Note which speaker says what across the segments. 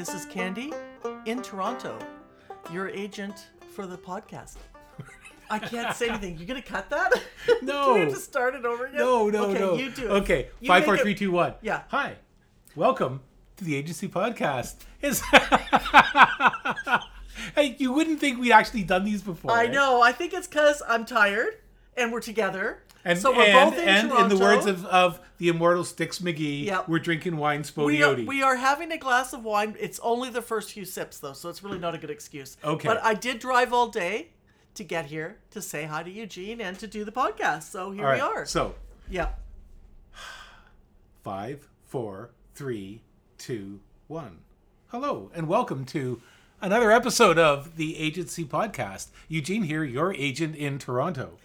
Speaker 1: this is Candy in Toronto, your agent for the podcast. I can't say anything. You're gonna cut that?
Speaker 2: No.
Speaker 1: Do we have to start it over again?
Speaker 2: No, no, no.
Speaker 1: okay,
Speaker 2: no.
Speaker 1: You do it.
Speaker 2: Okay,
Speaker 1: You
Speaker 2: five, four,
Speaker 1: it-
Speaker 2: three, two, one.
Speaker 1: Yeah.
Speaker 2: Hi, welcome to the Agency Podcast. Is hey, you wouldn't think we'd actually done these before.
Speaker 1: I
Speaker 2: eh?
Speaker 1: know. I think it's because I'm tired and we're together.
Speaker 2: And,
Speaker 1: so we're
Speaker 2: and,
Speaker 1: both in
Speaker 2: and
Speaker 1: Toronto.
Speaker 2: in the words of, of the immortal Stick McGhee,
Speaker 1: Yep.
Speaker 2: we're drinking wine
Speaker 1: we
Speaker 2: Spo-dee-o-dee.
Speaker 1: we are having a glass of wine. It's only the first few sips, though, so it's really not a good excuse.
Speaker 2: Okay.
Speaker 1: But I did drive all day to get here to say hi to Eugene and to do the podcast. So here
Speaker 2: All right,
Speaker 1: we are.
Speaker 2: So
Speaker 1: yeah.
Speaker 2: five, four, three, two, one. Hello, and welcome to another episode of the Agency Podcast. Eugene here, your agent in Toronto.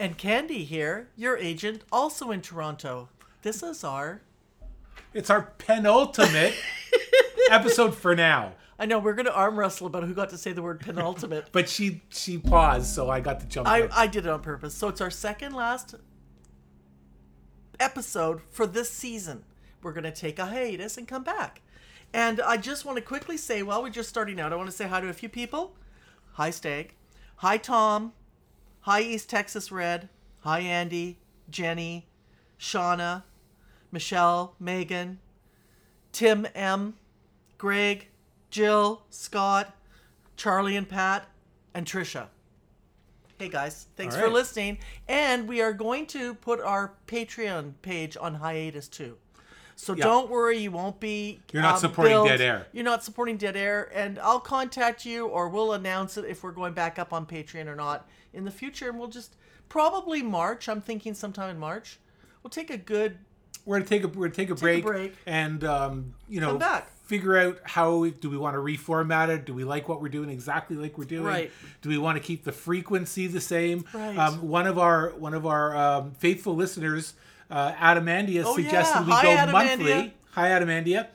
Speaker 1: And Candy here, your agent, also in Toronto. This is our.
Speaker 2: It's our penultimate episode for now.
Speaker 1: I know we're going to arm wrestle about who got to say the word penultimate.
Speaker 2: But she she paused, so I got to jump
Speaker 1: I,
Speaker 2: in.
Speaker 1: I did it on purpose. So it's our second last episode for this season. We're going to take a hiatus and come back. And I just want to quickly say, while we're just starting out, I want to say hi to a few people. Hi, Stag. Hi, Tom. Hi, East Texas Red. Hi, Andy, Jenny, Shauna, Michelle, Megan, Tim M, Greg, Jill, Scott, Charlie and Pat, and Trisha. Hey guys, thanks
Speaker 2: All
Speaker 1: for listening. And we are going to put our Patreon page on hiatus too. So
Speaker 2: Yeah.
Speaker 1: don't worry, you won't be.
Speaker 2: You're not
Speaker 1: um,
Speaker 2: supporting
Speaker 1: billed.
Speaker 2: Dead Air.
Speaker 1: You're not supporting Dead Air, and I'll contact you, or we'll announce it if we're going back up on Patreon or not in the future, and we'll just probably March. I'm thinking sometime in March. We'll take a good
Speaker 2: we're gonna take a we're gonna take a break, a
Speaker 1: break.
Speaker 2: and um, you know figure out how we, do we want to reformat it? Do we like what we're doing exactly like we're doing?
Speaker 1: Right.
Speaker 2: Do we want to keep the frequency the same?
Speaker 1: Right.
Speaker 2: Um, one of our one of our um, faithful listeners, uh, Adamandia,
Speaker 1: Oh,
Speaker 2: suggested
Speaker 1: yeah.
Speaker 2: we
Speaker 1: Hi,
Speaker 2: go
Speaker 1: Adamandia.
Speaker 2: monthly. Hi, Adamandia.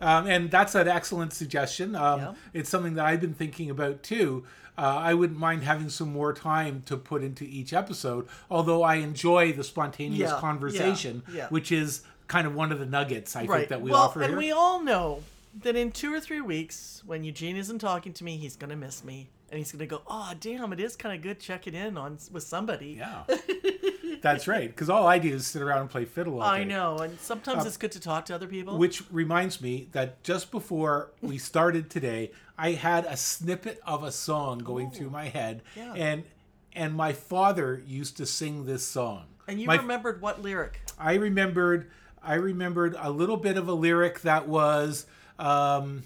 Speaker 2: Um, and that's an excellent suggestion. Um,
Speaker 1: Yeah.
Speaker 2: It's something that I've been thinking about too. Uh, I wouldn't mind having some more time to put into each episode, although I enjoy the spontaneous
Speaker 1: Yeah,
Speaker 2: conversation,
Speaker 1: yeah.
Speaker 2: which is kind of one of the nuggets I
Speaker 1: right.
Speaker 2: think that we
Speaker 1: well,
Speaker 2: offer
Speaker 1: and
Speaker 2: here.
Speaker 1: we all know that in two or three weeks, when Eugene isn't talking to me, he's gonna miss me, and he's gonna go, "Oh, damn! It is kind of good checking in on with somebody."
Speaker 2: yeah, that's right. Because all I do is sit around and play fiddle. All
Speaker 1: I know, and sometimes it's good to talk to other people.
Speaker 2: Which reminds me that just before we started today, I had a snippet of a song going through my head,
Speaker 1: Yeah.
Speaker 2: and and my father used to sing this song.
Speaker 1: and you
Speaker 2: my,
Speaker 1: remembered what lyric?
Speaker 2: I remembered I remembered a little bit of a lyric that was um,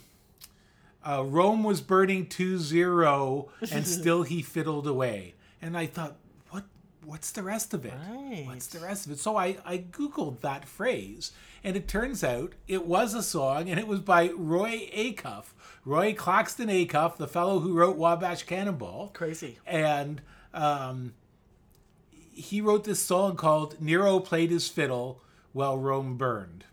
Speaker 2: uh, Rome was burning to zero and still he fiddled away. And I thought, what what's the rest of it?
Speaker 1: Right.
Speaker 2: What's the rest of it? So I, I Googled that phrase and it turns out it was a song and it was by Roy Acuff. Roy Claxton Acuff, the fellow who wrote Wabash Cannonball
Speaker 1: Crazy.
Speaker 2: and um, he wrote this song called Nero Played His Fiddle While Rome Burned.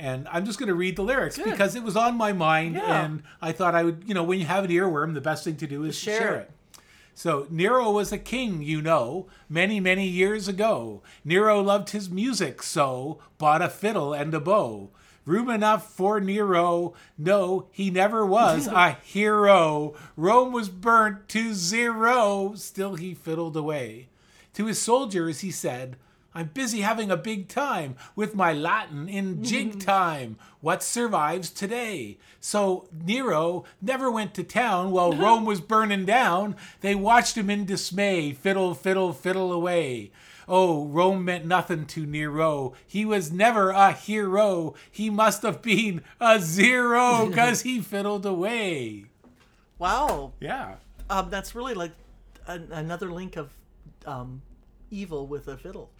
Speaker 2: And I'm just going to read the lyrics
Speaker 1: Good.
Speaker 2: because it was on my mind
Speaker 1: Yeah.
Speaker 2: and I thought I would, you know, when you have an earworm, the best thing to do is
Speaker 1: Share
Speaker 2: share,
Speaker 1: it.
Speaker 2: it. So Nero was a king, you know, many, many years ago. Nero loved his music, so bought a fiddle and a bow. Room enough for Nero. No, he never was a hero. Rome was burnt to zero. Still he fiddled away. To his soldiers he said, I'm busy having a big time with my Latin in jig time. What survives today? So Nero never went to town while Rome was burning down. They watched him in dismay, fiddle, fiddle, fiddle away. Oh, Rome meant nothing to Nero. He was never a hero. He must have been a zero because he fiddled away.
Speaker 1: Wow.
Speaker 2: Yeah.
Speaker 1: Um, that's really like an, another link of um, evil with a fiddle.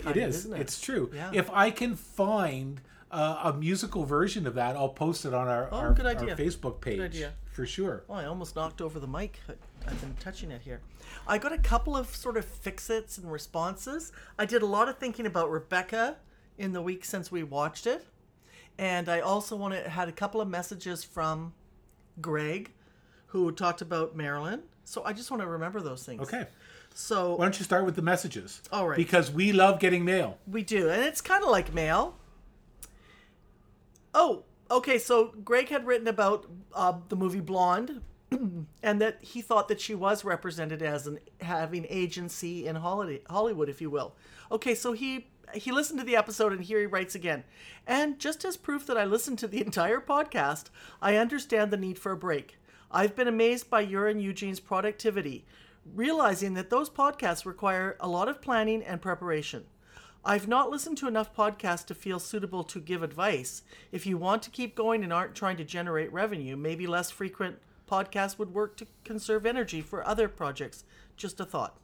Speaker 1: Kind
Speaker 2: It is.
Speaker 1: isn't it?
Speaker 2: It's true.
Speaker 1: Yeah.
Speaker 2: If I can find uh, a musical version of that, I'll post it on our,
Speaker 1: Oh,
Speaker 2: our, our. Facebook page. For sure.
Speaker 1: Oh, I almost knocked over the mic. I've been touching it here. I got a couple of sort of fix-its and responses. I did a lot of thinking about Rebecca in the week since we watched it, and I also wanted had a couple of messages from Greg, who talked about Marilyn. So I just want to remember those things.
Speaker 2: Okay.
Speaker 1: So
Speaker 2: Why don't you start with the messages?
Speaker 1: All right.
Speaker 2: Because we love getting mail.
Speaker 1: we do, and it's kind of like mail. Oh, okay. So Greg had written about uh, the movie Blonde, and that he thought that she was represented as an having agency in Hollywood, if you will. Okay, so he he listened to the episode and here he writes again. And just as proof that I listened to the entire podcast, I understand the need for a break. I've been amazed by your and Eugene's productivity, realizing that those podcasts require a lot of planning and preparation. I've not listened to enough podcasts to feel suitable to give advice. If you want to keep going and aren't trying to generate revenue, maybe less frequent podcasts would work to conserve energy for other projects. Just a thought.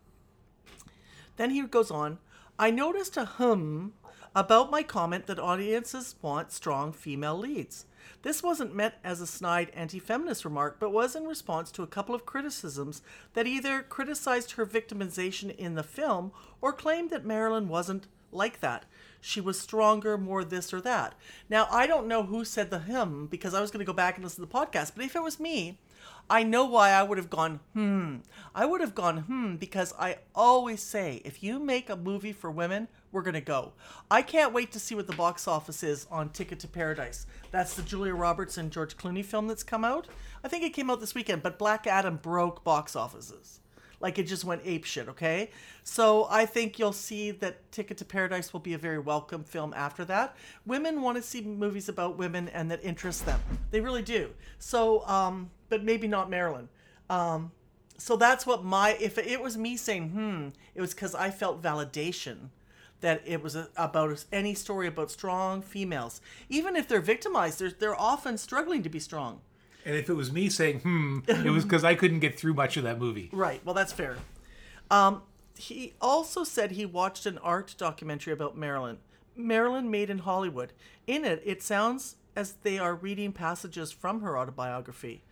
Speaker 1: Then he goes on I noticed a hum about my comment that audiences want strong female leads. This wasn't meant as a snide anti feminist remark, but was in response to a couple of criticisms that either criticized her victimization in the film or claimed that Marilyn wasn't like that. She was stronger, more this or that. Now, I don't know who said the hymn because I was going to go back and listen to the podcast, but if it was me, I know why I would have gone, hmm. I would have gone, hmm, because I always say if you make a movie for women, we're going to go. I can't wait to see what the box office is on Ticket to Paradise. That's the Julia Roberts and George Clooney film that's come out. I think it came out this weekend, but Black Adam broke box offices. Like it just went ape shit, okay? So I think you'll see that Ticket to Paradise will be a very welcome film after that. Women want to see movies about women and that interest them. They really do. So, um, but maybe not Marilyn. Um, so that's what my, if it was me saying, hmm, it was because I felt validation that it was a, about any story about strong females. Even if they're victimized, they're, they're often struggling to be strong.
Speaker 2: And if it was me saying, hmm, it was because I couldn't get through much of that movie.
Speaker 1: Right. Well, that's fair. Um, he also said he watched an art documentary about Marilyn. Marilyn Made in Hollywood. In it, it sounds as they are reading passages from her autobiography.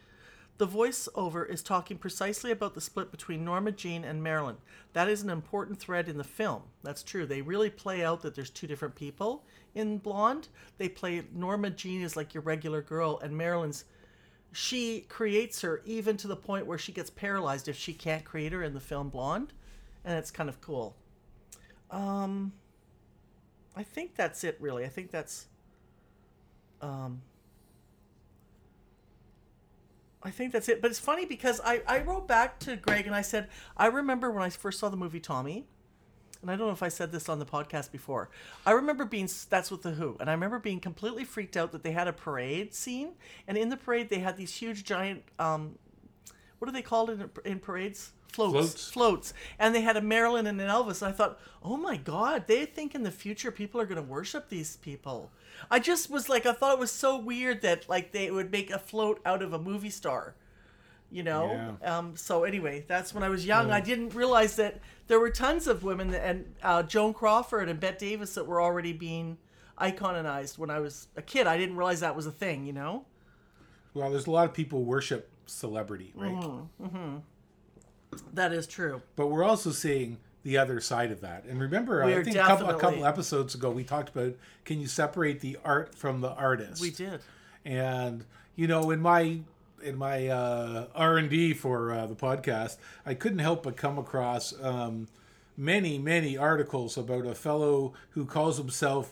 Speaker 1: The voiceover is talking precisely about the split between Norma Jean and Marilyn. That is an important thread in the film. That's true. They really play out that there's two different people in Blonde. They play Norma Jean is like your regular girl, and Marilyn's she creates her even to the point where she gets paralyzed if she can't create her in the film Blonde, and it's kind of cool. Um, I think that's it, really. I think that's. Um, I think that's it. But it's funny because I, I wrote back to Greg and I said, I remember when I first saw the movie Tommy, and I don't know if I said this on the podcast before. I remember being that's with the Who, and I remember being completely freaked out that they had a parade scene, and in the parade they had these huge giant, um, what are they called in in parades? Floats,
Speaker 2: Floats.
Speaker 1: floats, and they had a Marilyn and an Elvis. And I thought, oh my god, they think in the future people are going to worship these people. I just was like, I thought it was so weird that like they would make a float out of a movie star you know?
Speaker 2: Yeah.
Speaker 1: um, so anyway that's when i was young. I didn't realize that there were tons of women that, and uh, joan crawford and bette davis that were already being iconized when i was a kid. I didn't realize that was a thing you know?
Speaker 2: Well, there's a lot of people worship celebrity, right?
Speaker 1: Mm-hmm. that is true.
Speaker 2: But we're also seeing the other side of that. And remember,
Speaker 1: We
Speaker 2: I think a couple, a couple episodes ago, we talked about can you separate the art from the artist?
Speaker 1: we did
Speaker 2: and you know in my in my uh, r&d for uh, the podcast i couldn't help but come across um, many many articles about a fellow who calls himself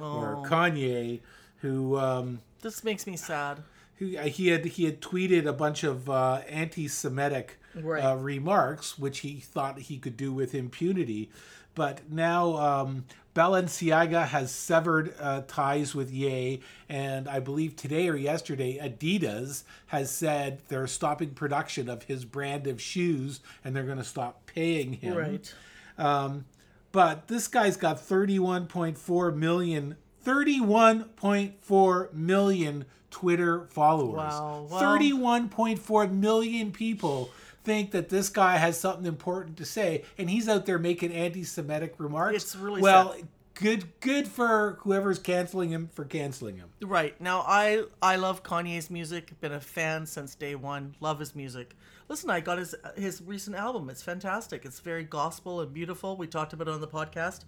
Speaker 2: or
Speaker 1: Oh.
Speaker 2: kanye who um,
Speaker 1: this makes me sad
Speaker 2: who uh, he had he had tweeted a bunch of uh, anti-Semitic
Speaker 1: Right.
Speaker 2: uh, remarks, which he thought he could do with impunity. But now um, Balenciaga has severed uh, ties with Ye, and I believe today or yesterday, Adidas has said they're stopping production of his brand of shoes, and they're going to stop paying him.
Speaker 1: right
Speaker 2: Um, but this guy's got 31.4 million, 31.4 million Twitter followers.
Speaker 1: Wow. Well-
Speaker 2: 31.4 million people think that this guy has something important to say, and he's out there making anti-Semitic remarks.
Speaker 1: It's really
Speaker 2: well.
Speaker 1: sad.
Speaker 2: Good, good for whoever's canceling him for canceling him.
Speaker 1: Right now, I I love Kanye's music. Been a fan since day one. Love his music. Listen, I got his his recent album. It's fantastic. It's very gospel and beautiful. We talked about it on the podcast.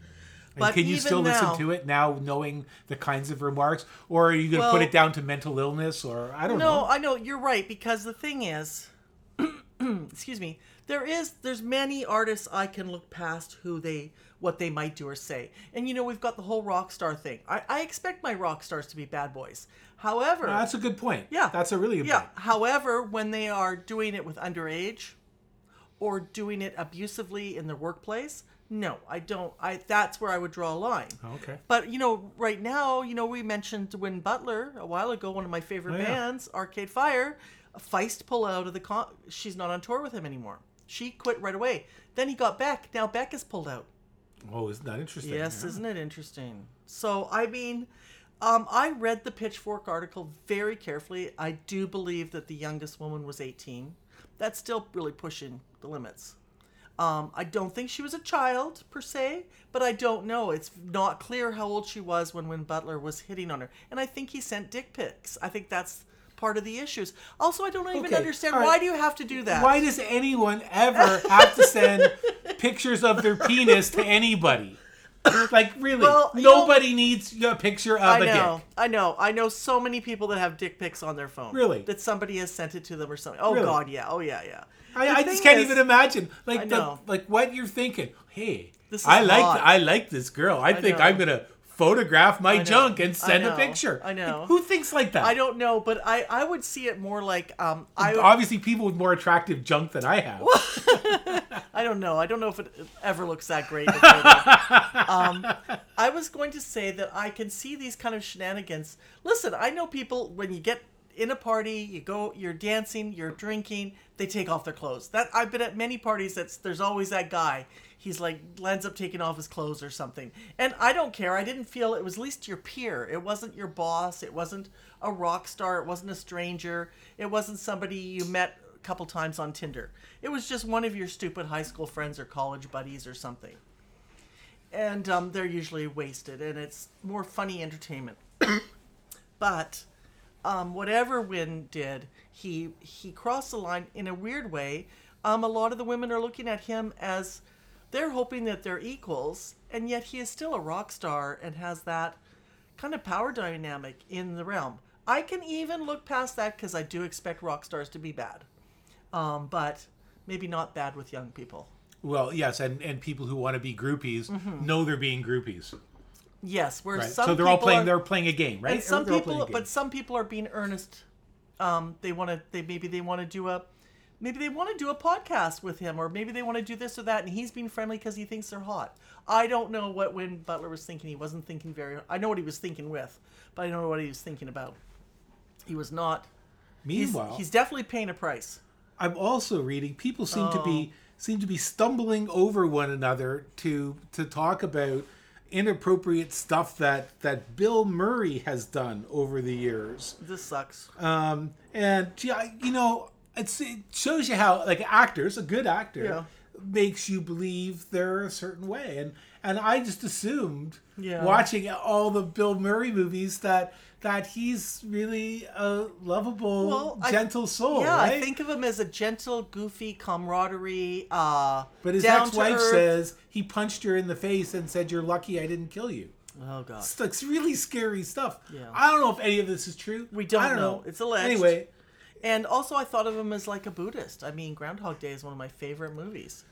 Speaker 2: And can you still
Speaker 1: now-
Speaker 2: listen to it now, knowing the kinds of remarks, or are you going to put it down to mental illness, or I don't
Speaker 1: No,
Speaker 2: know?
Speaker 1: I know you're right because the thing is, excuse me, there is there's many artists I can look past who they what they might do or say. And you know, we've got the whole rock star thing. I, I expect my rock stars to be bad boys. However,
Speaker 2: Uh, that's a good point.
Speaker 1: yeah,
Speaker 2: That's a really good
Speaker 1: yeah.
Speaker 2: point.
Speaker 1: However, when they are doing it with underage or doing it abusively in the workplace, no, I don't. I that's where I would draw a line.
Speaker 2: Okay.
Speaker 1: But you know, right now, you know, we mentioned Win Butler a while ago. One of my favorite
Speaker 2: Oh, yeah.
Speaker 1: bands, Arcade Fire. Feist pull out of the con. She's not on tour with him anymore. She quit right away. Then he got Beck. Now Beck is pulled out.
Speaker 2: Oh, isn't that interesting?
Speaker 1: Yes,
Speaker 2: Yeah.
Speaker 1: isn't it interesting? So, I mean, um, I read the Pitchfork article very carefully. I do believe that the youngest woman was 18. That's still really pushing the limits. Um, I don't think she was a child per se, but I don't know. It's not clear how old she was when Win Butler was hitting on her, and I think he sent dick pics. I think that's part of the issues. Also, I don't even
Speaker 2: Okay,
Speaker 1: understand
Speaker 2: right.
Speaker 1: why do you have to do that?
Speaker 2: Why does anyone ever have to send pictures of their penis to anybody? Like really,
Speaker 1: Well, you know-
Speaker 2: nobody needs a picture of
Speaker 1: I
Speaker 2: a
Speaker 1: know,
Speaker 2: dick.
Speaker 1: I know, I know so many people that have dick pics on their phone.
Speaker 2: Really?
Speaker 1: That somebody has sent it to them or something. Oh
Speaker 2: Really?
Speaker 1: God, yeah. Oh yeah, yeah.
Speaker 2: I, I just can't
Speaker 1: is-
Speaker 2: even imagine like
Speaker 1: I
Speaker 2: the, like what you're thinking. Hey,
Speaker 1: This is
Speaker 2: I like. I like this girl. I, think
Speaker 1: know.
Speaker 2: I'm gonna photograph my junk and send a picture.
Speaker 1: I know.
Speaker 2: Who thinks like that?
Speaker 1: I don't know, but I I would see it more like um I
Speaker 2: Obviously, people with more attractive junk than I have.
Speaker 1: I don't know. I don't know if it ever looks that great. um, I was going to say that I can see these kind of shenanigans. Listen, I know people when you get in a party, you go, you're dancing, you're drinking, they take off their clothes. That I've been at many parties. That's there's always that guy. He's like ends up taking off his clothes or something, and I don't care. I didn't feel it was at least your peer. It wasn't your boss. It wasn't a rock star. It wasn't a stranger. It wasn't somebody you met a couple times on Tinder. It was just one of your stupid high school friends or college buddies or something. And um, they're usually wasted, and it's more funny entertainment. but um, whatever Win did, he he crossed the line in a weird way. Um, a lot of the women are looking at him as they're hoping that they're equals, and yet he is still a rock star and has that kind of power dynamic in the realm. I can even look past that because I do expect rock stars to be bad, um, but maybe not bad with young people.
Speaker 2: Well, yes, and, and people who want to be groupies
Speaker 1: Mm-hmm.
Speaker 2: know they're being groupies,
Speaker 1: Yes, where
Speaker 2: right?
Speaker 1: some
Speaker 2: So they're all playing.
Speaker 1: are-
Speaker 2: They're playing a game, right?
Speaker 1: and some
Speaker 2: They're
Speaker 1: people but some people are being earnest um they want to they maybe they want to do a maybe they want to do a podcast with him or maybe they want to do this or that and he's being friendly because he thinks they're hot i don't know what Win Butler was thinking he wasn't thinking very i know what he was thinking with but i don't know what he was thinking about he was not he's,
Speaker 2: Meanwhile,
Speaker 1: he's definitely paying a price
Speaker 2: I'm also reading. People seem to
Speaker 1: Oh.
Speaker 2: be seem to be stumbling over one another to to talk about inappropriate stuff that that Bill Murray has done over the years.
Speaker 1: this sucks
Speaker 2: Um, and I- you know, it's, it shows you how like actors, a good actor,
Speaker 1: Yeah.
Speaker 2: makes you believe they're a certain way. And and I just assumed
Speaker 1: Yeah.
Speaker 2: watching all the Bill Murray movies that that he's really a lovable,
Speaker 1: Well, I-
Speaker 2: gentle soul.
Speaker 1: yeah
Speaker 2: right?
Speaker 1: i think of him as a gentle goofy camaraderie uh
Speaker 2: But his ex-wife
Speaker 1: earth-
Speaker 2: says he punched her in the face and said, "You're lucky I didn't kill you."
Speaker 1: oh god
Speaker 2: It's really scary stuff.
Speaker 1: Yeah.
Speaker 2: I don't know if any of this is true.
Speaker 1: We don't
Speaker 2: I don't
Speaker 1: know. It's alleged.
Speaker 2: Anyway,
Speaker 1: And also, I thought of him as like a Buddhist. I mean, Groundhog Day is one of my favorite movies.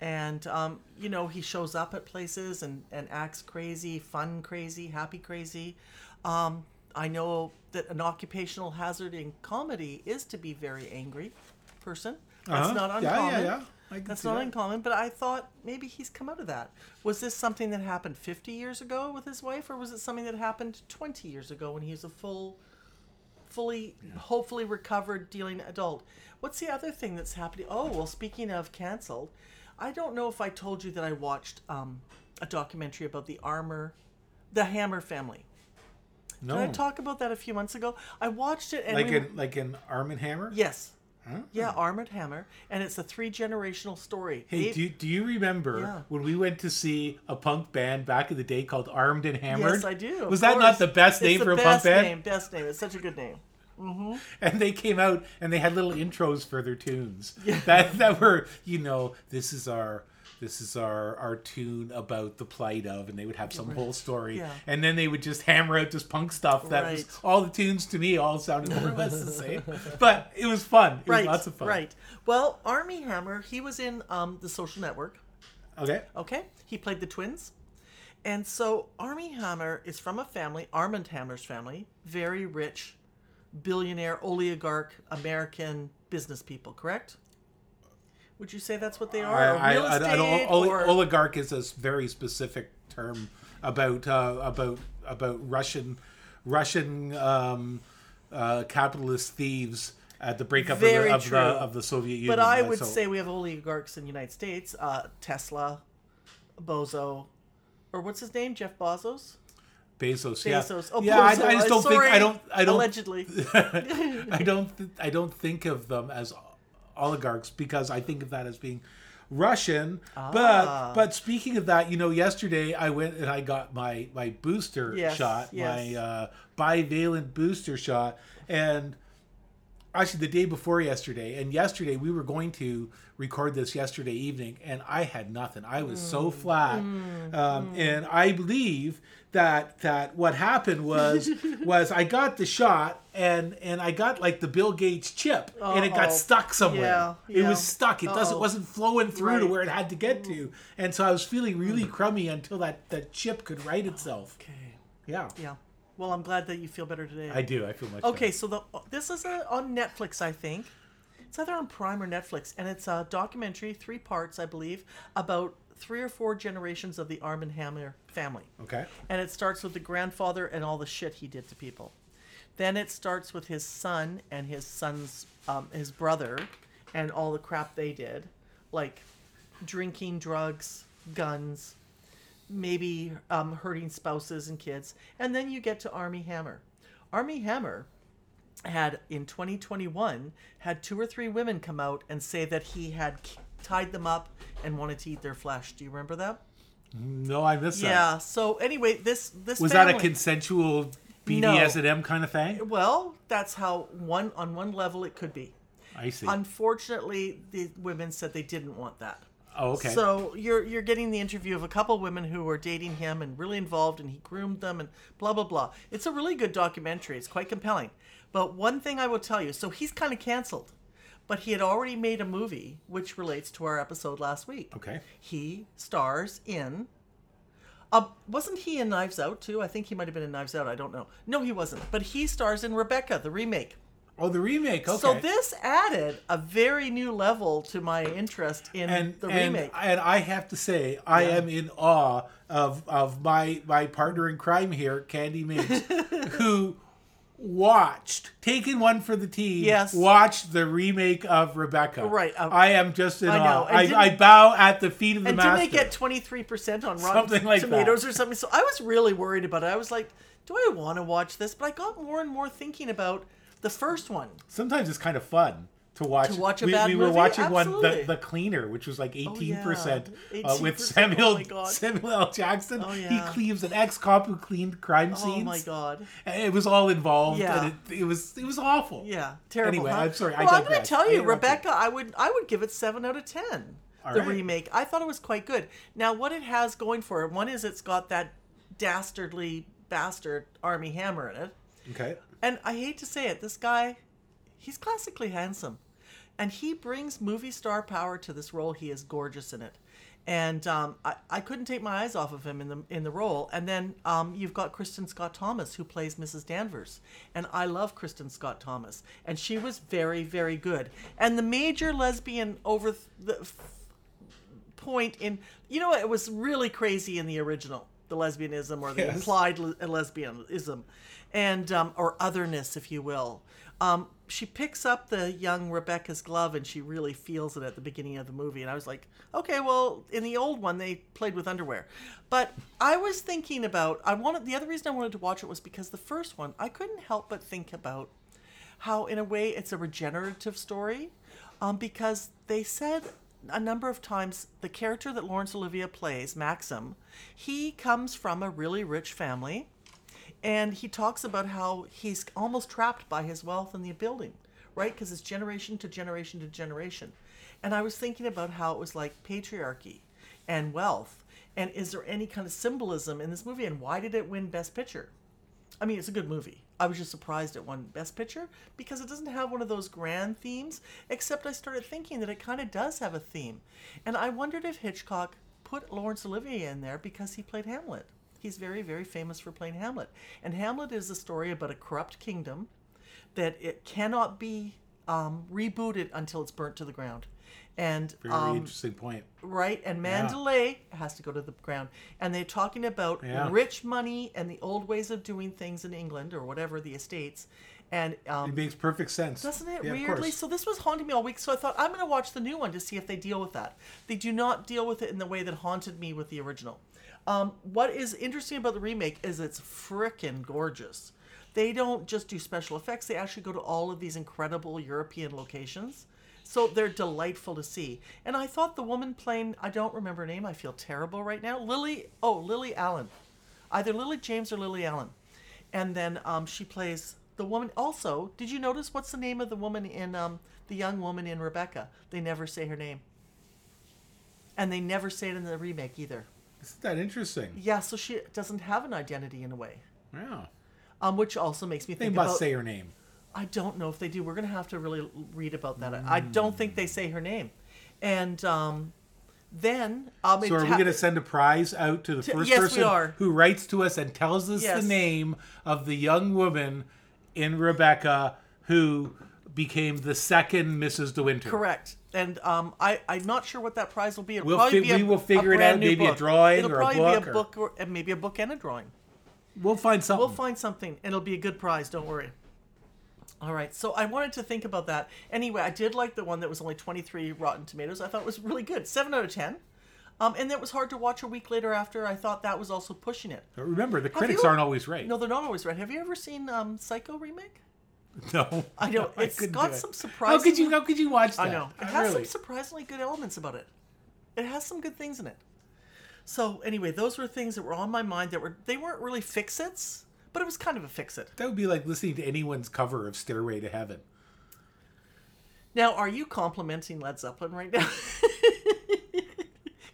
Speaker 1: And, um, you know, he shows up at places and, and acts crazy, fun crazy, happy crazy. Um, I know that an occupational hazard in comedy is to be very angry person. That's
Speaker 2: Uh-huh.
Speaker 1: not
Speaker 2: Yeah, yeah,
Speaker 1: uncommon.
Speaker 2: yeah.
Speaker 1: That's not
Speaker 2: that.
Speaker 1: uncommon, but I thought maybe he's come out of that. Was this something that happened 50 years ago with his wife, or was it something that happened 20 years ago when he was a full fully hopefully recovered dealing adult what's the other thing that's happening oh well speaking of canceled i don't know if i told you that i watched um, a documentary about the armor the hammer family
Speaker 2: no.
Speaker 1: did i talk about that a few months ago i watched it and
Speaker 2: like
Speaker 1: we,
Speaker 2: an like an Arm and Hammer.
Speaker 1: yes
Speaker 2: Huh?
Speaker 1: yeah armored hammer and it's a three generational story
Speaker 2: Hey, do you, do you remember
Speaker 1: Yeah.
Speaker 2: when we went to see a punk band back in the day called Armed and Hammered?
Speaker 1: yes i do
Speaker 2: Was that
Speaker 1: course.
Speaker 2: not the best name
Speaker 1: the
Speaker 2: for a punk band?
Speaker 1: Best name best name it's such a good name mm-hmm.
Speaker 2: And they came out and they had little intros for their tunes that that were, you know, this is our this is our our tune about the plight of, and they would have some whole story,
Speaker 1: Yeah.
Speaker 2: and then they would just hammer out this punk stuff that was all the tunes to me all sounded more or less the same, but it was fun. It
Speaker 1: right,
Speaker 2: was lots of fun.
Speaker 1: right. Well, Armie Hammer, he was in um, the Social Network.
Speaker 2: Okay.
Speaker 1: Okay, he played the twins, and so Armie Hammer is from a family, Armand Hammer's family, very rich, billionaire, oligarch, American business people. Correct? Would you say that's what they are?
Speaker 2: I, I,
Speaker 1: real
Speaker 2: I, I
Speaker 1: estate,
Speaker 2: don't, oli-
Speaker 1: or-
Speaker 2: oligarch is a very specific term about uh, about about Russian Russian um, uh, capitalist thieves at the breakup of the, of, the, of the Soviet Union.
Speaker 1: But I
Speaker 2: Uh,
Speaker 1: would
Speaker 2: so-
Speaker 1: say we have oligarchs in the United States. Uh, Tesla, Bozo, or what's his name? Jeff Bezos.
Speaker 2: Bezos. Yeah,
Speaker 1: Bezos. Oh,
Speaker 2: yeah. I, I just don't
Speaker 1: Sorry.
Speaker 2: think I don't I don't
Speaker 1: Allegedly.
Speaker 2: I don't th- I don't think of them as oligarchs because I think of that as being Russian.
Speaker 1: Ah.
Speaker 2: But but speaking of that, you know, yesterday I went and I got my my booster
Speaker 1: Yes,
Speaker 2: shot,
Speaker 1: yes.
Speaker 2: my uh, bivalent booster shot, and actually the day before yesterday and yesterday we were going to record this yesterday evening and i had nothing. I was
Speaker 1: Mm.
Speaker 2: so flat um, and i believe that that what happened was was i got the shot and and i got like the bill gates chip and it got stuck somewhere.
Speaker 1: Yeah,
Speaker 2: it
Speaker 1: yeah.
Speaker 2: was stuck. It doesn't wasn't flowing through to where it had to get to. And so i was feeling really crummy until that that chip could right itself.
Speaker 1: Okay.
Speaker 2: yeah.
Speaker 1: Yeah. Well, I'm glad that you feel better today.
Speaker 2: i do i feel much better.
Speaker 1: Okay,
Speaker 2: better.
Speaker 1: so the this is a, on Netflix, I think. It's either on Prime or Netflix, and it's a documentary, three parts, I believe, about three or four generations of the Arm and Hammer family.
Speaker 2: okay
Speaker 1: And it starts with the grandfather and all the shit he did to people. Then it starts with his son and his son's um, his brother and all the crap they did, like drinking, drugs, guns, maybe um, hurting spouses and kids. And then you get to Armie Hammer. Armie Hammer had in 2021 had two or three women come out and say that he had tied them up and wanted to eat their flesh. Do you remember that?
Speaker 2: no i missed that
Speaker 1: Yeah. So anyway, this this
Speaker 2: Was that a
Speaker 1: family-
Speaker 2: consensual
Speaker 1: No.
Speaker 2: BDSM kind of thing?
Speaker 1: well? That's how one on one level it could be.
Speaker 2: I see.
Speaker 1: Unfortunately, the women said they didn't want that.
Speaker 2: Oh, okay.
Speaker 1: So you're you're getting the interview of a couple women who were dating him and really involved, and he groomed them and blah blah blah. It's a really good documentary. It's quite compelling. But one thing I will tell you, so he's kind of canceled, but he had already made a movie which relates to our episode last week.
Speaker 2: okay.
Speaker 1: He stars in. Uh, wasn't he in Knives Out too? I think he might have been in Knives Out. I don't know. No, he wasn't. But he stars in Rebecca, the remake.
Speaker 2: Oh, the remake. Okay.
Speaker 1: So this added a very new level to my interest in
Speaker 2: and
Speaker 1: the
Speaker 2: and,
Speaker 1: remake.
Speaker 2: and I have to say, I am in awe of of my my partner in crime here, Candy Minx, who watched taking one for the team.
Speaker 1: Yes.
Speaker 2: watched the remake of Rebecca.
Speaker 1: Right, uh,
Speaker 2: I am just in
Speaker 1: I
Speaker 2: awe. I, I bow at the feet of the
Speaker 1: and
Speaker 2: master.
Speaker 1: didn't they get twenty three percent on Rotten
Speaker 2: Something like
Speaker 1: Tomatoes or something? So I was really worried about it. I was like, do I want to watch this? But I got more and more thinking about the first one.
Speaker 2: Sometimes it's kind of fun. To watch,
Speaker 1: To watch a
Speaker 2: we,
Speaker 1: bad
Speaker 2: we were
Speaker 1: movie?
Speaker 2: watching one, the, the cleaner, which was like eighteen percent, uh,
Speaker 1: 18%,
Speaker 2: with
Speaker 1: oh
Speaker 2: Samuel
Speaker 1: God.
Speaker 2: Samuel L. Jackson.
Speaker 1: Oh,
Speaker 2: He cleaves an ex cop who cleaned crime scenes.
Speaker 1: Oh my god.
Speaker 2: And It was all involved.
Speaker 1: Yeah.
Speaker 2: and it, it was it was awful.
Speaker 1: Yeah, terrible.
Speaker 2: Anyway,
Speaker 1: huh?
Speaker 2: I'm sorry,
Speaker 1: Well, I'm going to tell you,
Speaker 2: interrupted.
Speaker 1: Rebecca. I would I would give it seven out of ten.
Speaker 2: All
Speaker 1: the
Speaker 2: right.
Speaker 1: remake. I thought it was quite good. Now, what it has going for it, one is it's got that dastardly bastard Armie Hammer in it,
Speaker 2: Okay.
Speaker 1: And I hate to say it, this guy, he's classically handsome, and he brings movie star power to this role. He is gorgeous in it. And um, I, I couldn't take my eyes off of him in the in the role. And then um, you've got Kristin Scott Thomas who plays Mrs. Danvers, and I love Kristin Scott Thomas, and she was very very good. And the major lesbian over the f- point in you know it was really crazy in the original the lesbianism or the
Speaker 2: Yes.
Speaker 1: implied le- lesbianism and um, or otherness if you will. Um, she picks up the young rebecca's glove and she really feels it at the beginning of the movie and i was like okay well in the old one they played with underwear. But i was thinking about i wanted the other reason i wanted to watch it was because the first one i couldn't help but think about how in a way it's a regenerative story um, because they said a number of times the character that Laurence Olivier plays, Maxim, he comes from a really rich family and he talks about how he's almost trapped by his wealth and the building, right? Because it's generation to generation to generation. And I was thinking about how it was like patriarchy. and wealth. And is there any kind of symbolism in this movie? And why did it win Best Picture? I mean, it's a good movie. I was just surprised it won Best Picture because it doesn't have one of those grand themes, except I started thinking that it kind of does have a theme. And I wondered if Hitchcock put Laurence Olivier in there because he played Hamlet. He's very, very famous for playing Hamlet. And Hamlet is a story about a corrupt kingdom that it cannot be um, rebooted until it's burnt to the ground. And
Speaker 2: Very
Speaker 1: um,
Speaker 2: interesting point.
Speaker 1: right? And Manderley has to go to the ground. And they're talking about
Speaker 2: Yeah.
Speaker 1: rich money and the old ways of doing things in England or whatever the estates. And um,
Speaker 2: It makes perfect sense.
Speaker 1: doesn't it
Speaker 2: Yeah,
Speaker 1: weirdly? So this was haunting me all week. So I thought I'm going to watch the new one to see if they deal with that. They do not deal with it in the way that haunted me with the original. Um, what is interesting about the remake is it's frickin' gorgeous. They don't just do special effects; they actually go to all of these incredible European locations. So they're delightful to see. And I thought the woman playing I don't remember her name. I feel terrible right now. Lily. Oh, Lily Allen. Either Lily James or Lily Allen. And then um, she plays the woman. Also, did you notice what's the name of the woman in um, the young woman in Rebecca? They never say her name. And they never say it in the remake either.
Speaker 2: Isn't that interesting?
Speaker 1: Yeah, so she doesn't have an identity in a way.
Speaker 2: Yeah.
Speaker 1: Um, which also makes me
Speaker 2: They
Speaker 1: think
Speaker 2: must
Speaker 1: about.
Speaker 2: say her name.
Speaker 1: I don't know if they do. We're gonna have to really read about that. I don't think they say her name. And um, then um,
Speaker 2: So are we going to send a prize out to the
Speaker 1: To-
Speaker 2: first
Speaker 1: yes, we
Speaker 2: person
Speaker 1: are.
Speaker 2: who writes to us and tells us
Speaker 1: Yes.
Speaker 2: the name of the young woman in Rebecca who became the second Mrs. De Winter?
Speaker 1: Correct. And um, I, I'm not sure what that prize will be. It'll
Speaker 2: We'll
Speaker 1: probably
Speaker 2: fi-
Speaker 1: be a,
Speaker 2: we will figure
Speaker 1: a
Speaker 2: it out, maybe a drawing
Speaker 1: It'll
Speaker 2: or a
Speaker 1: probably
Speaker 2: book
Speaker 1: be
Speaker 2: or-
Speaker 1: a book or maybe a book and a drawing.
Speaker 2: We'll find something.
Speaker 1: We'll find something, and it'll be a good prize. Don't worry. All right. So I wanted to think about that. Anyway, I did like the one that was only 23 Rotten Tomatoes. I thought it was really good. Seven out of ten. Um, and that was hard to watch a week later after. I thought that was also pushing it.
Speaker 2: But Remember, the critics
Speaker 1: you-
Speaker 2: aren't always right.
Speaker 1: No, they're not always right. Have you ever seen um, Psycho remake?
Speaker 2: No.
Speaker 1: I know.
Speaker 2: No,
Speaker 1: It's
Speaker 2: couldn't
Speaker 1: got some
Speaker 2: How could you? How could you watch that?
Speaker 1: I know. It has
Speaker 2: really?
Speaker 1: some surprisingly good elements about it. It has some good things in it. So anyway, those were things that were on my mind that were they weren't really fix-its, but it was kind of a fix-it.
Speaker 2: That would be like listening to anyone's cover of "Stairway to Heaven."
Speaker 1: Now, are you complimenting Led Zeppelin right now?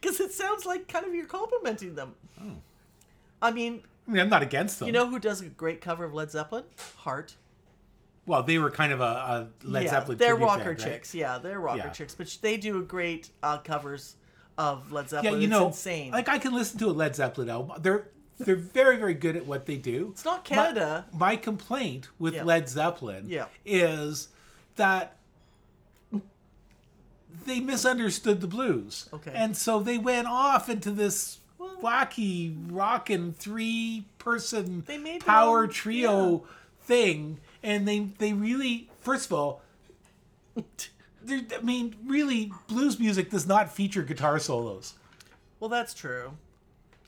Speaker 1: Because it sounds like kind of you're complimenting them.
Speaker 2: Oh.
Speaker 1: I mean,
Speaker 2: I mean, I'm not against them.
Speaker 1: you know who does a great cover of Led Zeppelin? Heart.
Speaker 2: Well, they were kind of a, a Led
Speaker 1: yeah,
Speaker 2: Zeppelin.
Speaker 1: they're rocker
Speaker 2: band, right?
Speaker 1: chicks. Yeah, they're rocker
Speaker 2: Yeah.
Speaker 1: chicks. But they do great uh, covers of Led Zeppelin.
Speaker 2: Yeah, you
Speaker 1: it's
Speaker 2: know,
Speaker 1: insane.
Speaker 2: like I can listen to a Led Zeppelin album. They're they're very very good at what they do.
Speaker 1: it's not Canada.
Speaker 2: My, complaint with
Speaker 1: Yeah.
Speaker 2: Led Zeppelin
Speaker 1: Yeah.
Speaker 2: is that they misunderstood the blues.
Speaker 1: Okay.
Speaker 2: And so they went off into this
Speaker 1: Well-
Speaker 2: wacky rockin' three person
Speaker 1: They made their
Speaker 2: power
Speaker 1: own-
Speaker 2: trio thing and they they really first of all I mean, really, blues music does not feature guitar solos.
Speaker 1: Well, that's true.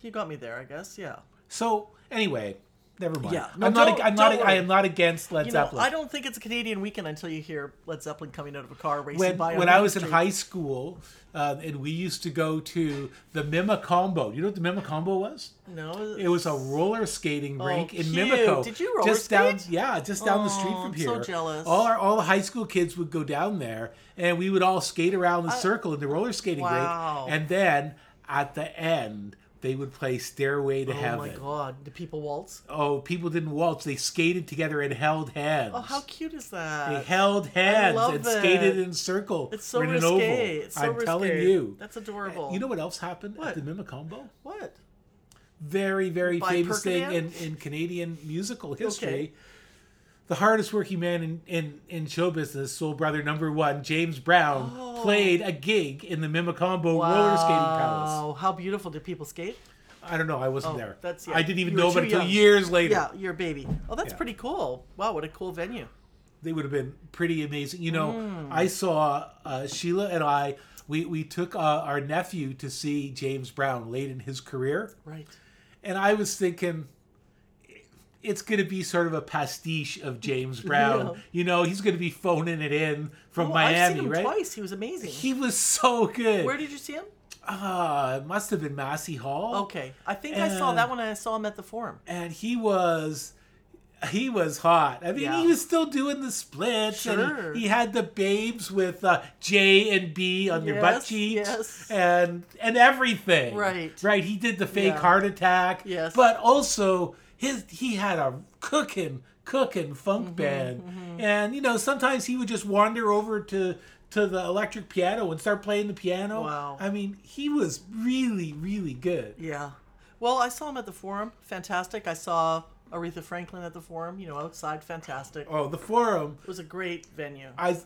Speaker 1: You got me there, I guess. Yeah.
Speaker 2: So anyway, never mind.
Speaker 1: Yeah. No,
Speaker 2: I'm not. I'm not. I am not against Led
Speaker 1: You know,
Speaker 2: Zeppelin.
Speaker 1: I don't think it's a Canadian weekend until you hear Led Zeppelin coming out of a car racing
Speaker 2: when
Speaker 1: by.
Speaker 2: when I was in high school, uh, and we used to go to the Mimicombo. You know what the Mimicombo was?
Speaker 1: no,
Speaker 2: It was a roller skating rink in
Speaker 1: cute.
Speaker 2: Mimico.
Speaker 1: Did you roller
Speaker 2: just down,
Speaker 1: skate?
Speaker 2: Yeah, just down the street
Speaker 1: Oh,
Speaker 2: from
Speaker 1: I'm
Speaker 2: here.
Speaker 1: so jealous.
Speaker 2: All our all the high school kids would go down there, and we would all skate around the circle in the roller skating
Speaker 1: Wow.
Speaker 2: rink. And then at the end, they would play "Stairway to
Speaker 1: Oh
Speaker 2: Heaven."
Speaker 1: Oh my god! Do people waltz?
Speaker 2: Oh, people didn't waltz; they skated together and held hands.
Speaker 1: Oh, how cute is that?
Speaker 2: They held hands and
Speaker 1: it.
Speaker 2: skated in a circle.
Speaker 1: It's so
Speaker 2: in
Speaker 1: risque.
Speaker 2: an oval.
Speaker 1: It's so
Speaker 2: I'm
Speaker 1: risque.
Speaker 2: telling you.
Speaker 1: That's adorable.
Speaker 2: You know what else happened
Speaker 1: What?
Speaker 2: at the Mimicombo?
Speaker 1: what?
Speaker 2: Very, very
Speaker 1: By
Speaker 2: famous thing in, in Canadian musical history.
Speaker 1: Okay.
Speaker 2: The hardest working man in, in, in show business, Soul Brother number one, James Brown,
Speaker 1: Oh.
Speaker 2: Played a gig in the Mimicombo roller skating palace.
Speaker 1: Wow! How beautiful! Did people skate?
Speaker 2: I don't know, I wasn't
Speaker 1: Oh,
Speaker 2: there.
Speaker 1: that's- yeah.
Speaker 2: I didn't even
Speaker 1: You
Speaker 2: know about it until years later.
Speaker 1: Yeah, you're a baby. Oh, that's
Speaker 2: Yeah.
Speaker 1: pretty cool. Wow, what a cool venue.
Speaker 2: they would have been pretty amazing. You know,
Speaker 1: Hmm.
Speaker 2: I saw uh, Sheila and I. We we took uh, our nephew to see James Brown late in his career,
Speaker 1: Right.
Speaker 2: and I was thinking. It's going to be sort of a pastiche of James Brown. You know, he's going to be phoning it in from
Speaker 1: Oh,
Speaker 2: Miami, right?
Speaker 1: twice. He was amazing.
Speaker 2: He was so good.
Speaker 1: Where did you see him?
Speaker 2: uh, it must have been Massey Hall.
Speaker 1: Okay, I think I saw that one. I saw him at the forum.
Speaker 2: and he was he was hot. I mean,
Speaker 1: Yeah.
Speaker 2: he was still doing the splits,
Speaker 1: Sure.
Speaker 2: and he, he had the babes with uh, J and B on their butt cheeks,
Speaker 1: yes.
Speaker 2: and and everything.
Speaker 1: Right.
Speaker 2: right. He did the fake
Speaker 1: Yeah.
Speaker 2: heart attack.
Speaker 1: Yes.
Speaker 2: but also his he had a cooking cooking funk
Speaker 1: Mm-hmm,
Speaker 2: band, and you know sometimes he would just wander over to. To the electric piano and start playing the piano.
Speaker 1: Wow.
Speaker 2: I mean, he was really, really good.
Speaker 1: Yeah. Well, I saw him at the Forum. Fantastic. I saw Aretha Franklin at the Forum. You know, outside. Fantastic.
Speaker 2: Oh, the forum.
Speaker 1: It was a great venue.
Speaker 2: I,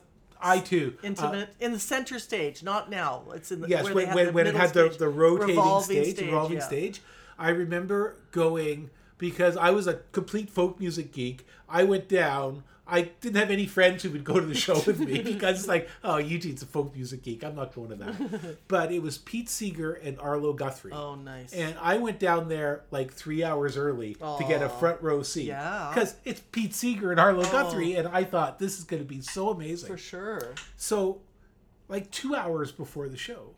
Speaker 2: I too. uh,
Speaker 1: Intimate in the center stage, not now. It's in the
Speaker 2: Yes,
Speaker 1: where
Speaker 2: when, when,
Speaker 1: the
Speaker 2: when it had the,
Speaker 1: stage.
Speaker 2: the rotating
Speaker 1: Revolving
Speaker 2: stage, the revolving
Speaker 1: yeah.
Speaker 2: stage. I remember going because I was a complete folk music geek. I went down. I didn't have any friends who would go to the show with me because it's like, oh, Eugene's a folk music geek. I'm not going to that. but it was Pete Seeger and Arlo Guthrie.
Speaker 1: Oh, nice.
Speaker 2: And I went down there like three hours early to get a front row seat.
Speaker 1: Yeah.
Speaker 2: Because it's Pete Seeger and Arlo
Speaker 1: Oh.
Speaker 2: Guthrie, and I thought this is going to be so amazing.
Speaker 1: For sure.
Speaker 2: So, like two hours before the show,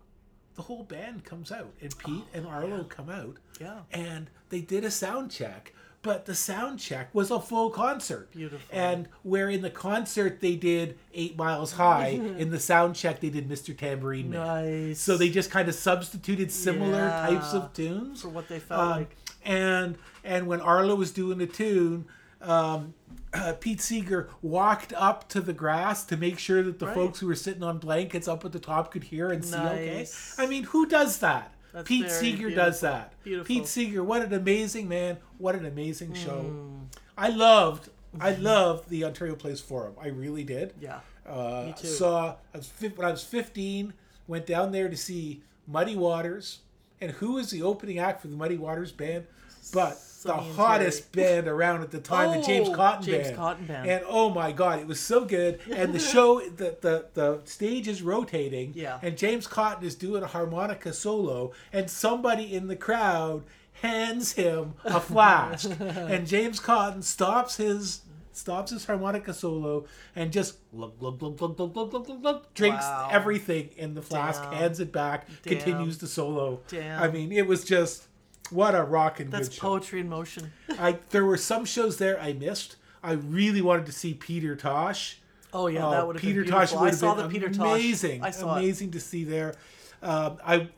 Speaker 2: the whole band comes out, and Pete and Arlo come out,
Speaker 1: Yeah.
Speaker 2: and they did a sound check. But the sound check was a full concert.
Speaker 1: Beautiful.
Speaker 2: And where in the concert they did Eight Miles High, in the sound check they did Mr. Tambourine Man.
Speaker 1: Nice.
Speaker 2: So they just kind of substituted similar
Speaker 1: Yeah.
Speaker 2: types of tunes
Speaker 1: for what they felt
Speaker 2: um,
Speaker 1: like.
Speaker 2: and and when Arlo was doing the tune, um, uh, Pete Seeger walked up to the grass to make sure that the
Speaker 1: Right.
Speaker 2: folks who were sitting on blankets up at the top could hear and see okay. I mean, who does that?
Speaker 1: That's
Speaker 2: Pete Seeger does that.
Speaker 1: Beautiful.
Speaker 2: Pete Seeger, what an amazing man! What an amazing show!
Speaker 1: Hmm.
Speaker 2: I loved, I loved the Ontario Place Forum. I really did.
Speaker 1: Yeah.
Speaker 2: Uh,
Speaker 1: Me too.
Speaker 2: Saw I was when I was 15, went down there to see Muddy Waters, and who was the opening act for the Muddy Waters band? But the hottest band around at the time, the James
Speaker 1: Oh,
Speaker 2: Cotton
Speaker 1: James
Speaker 2: band.
Speaker 1: Cotton Band.
Speaker 2: And oh my God, it was so good. And the show, the the the stage is rotating.
Speaker 1: Yeah.
Speaker 2: And James Cotton is doing a harmonica solo, and somebody in the crowd hands him a flask, and James Cotton stops his stops his harmonica solo and just glug, glug, glug, glug, glug, glug, glug, glug, glug, drinks
Speaker 1: Wow.
Speaker 2: everything in the flask,
Speaker 1: Damn.
Speaker 2: hands it back,
Speaker 1: Damn.
Speaker 2: continues the solo.
Speaker 1: Damn.
Speaker 2: I mean, it was just what a rockin'
Speaker 1: That's
Speaker 2: good show.
Speaker 1: poetry in motion.
Speaker 2: I there were some shows there I missed. I really wanted to see Peter Tosh.
Speaker 1: Oh yeah,
Speaker 2: Uh,
Speaker 1: that would have
Speaker 2: Peter
Speaker 1: been
Speaker 2: Tosh would
Speaker 1: I
Speaker 2: have
Speaker 1: saw
Speaker 2: been
Speaker 1: the Peter Tosh.
Speaker 2: amazing.
Speaker 1: I saw it.
Speaker 2: amazing to see there. Um, I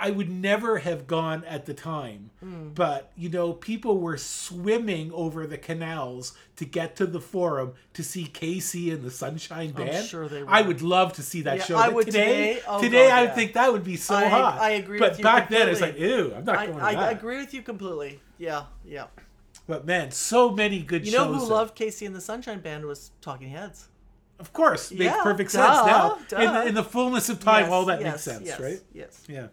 Speaker 2: I would never have gone at the time,
Speaker 1: Hmm.
Speaker 2: but you know, people were swimming over the canals to get to the forum to see KC and the Sunshine Band.
Speaker 1: sure they
Speaker 2: I
Speaker 1: would.
Speaker 2: love to see that
Speaker 1: Yeah,
Speaker 2: show.
Speaker 1: I would
Speaker 2: today.
Speaker 1: today. Oh,
Speaker 2: today, I
Speaker 1: yeah.
Speaker 2: think that would be so
Speaker 1: I-
Speaker 2: hot.
Speaker 1: I agree
Speaker 2: But
Speaker 1: with you
Speaker 2: back then, it's like, ew, I'm not
Speaker 1: I,
Speaker 2: going to
Speaker 1: I,
Speaker 2: that.
Speaker 1: I agree with you completely. Yeah, yeah.
Speaker 2: But man, so many good
Speaker 1: You
Speaker 2: shows.
Speaker 1: You know who
Speaker 2: there.
Speaker 1: loved KC and the Sunshine Band was Talking Heads.
Speaker 2: Of course, makes
Speaker 1: Yeah,
Speaker 2: perfect
Speaker 1: duh,
Speaker 2: sense now. In, the, in the fullness of time,
Speaker 1: Yes,
Speaker 2: all that
Speaker 1: yes,
Speaker 2: makes sense,
Speaker 1: yes,
Speaker 2: right?
Speaker 1: Yes.
Speaker 2: Yeah.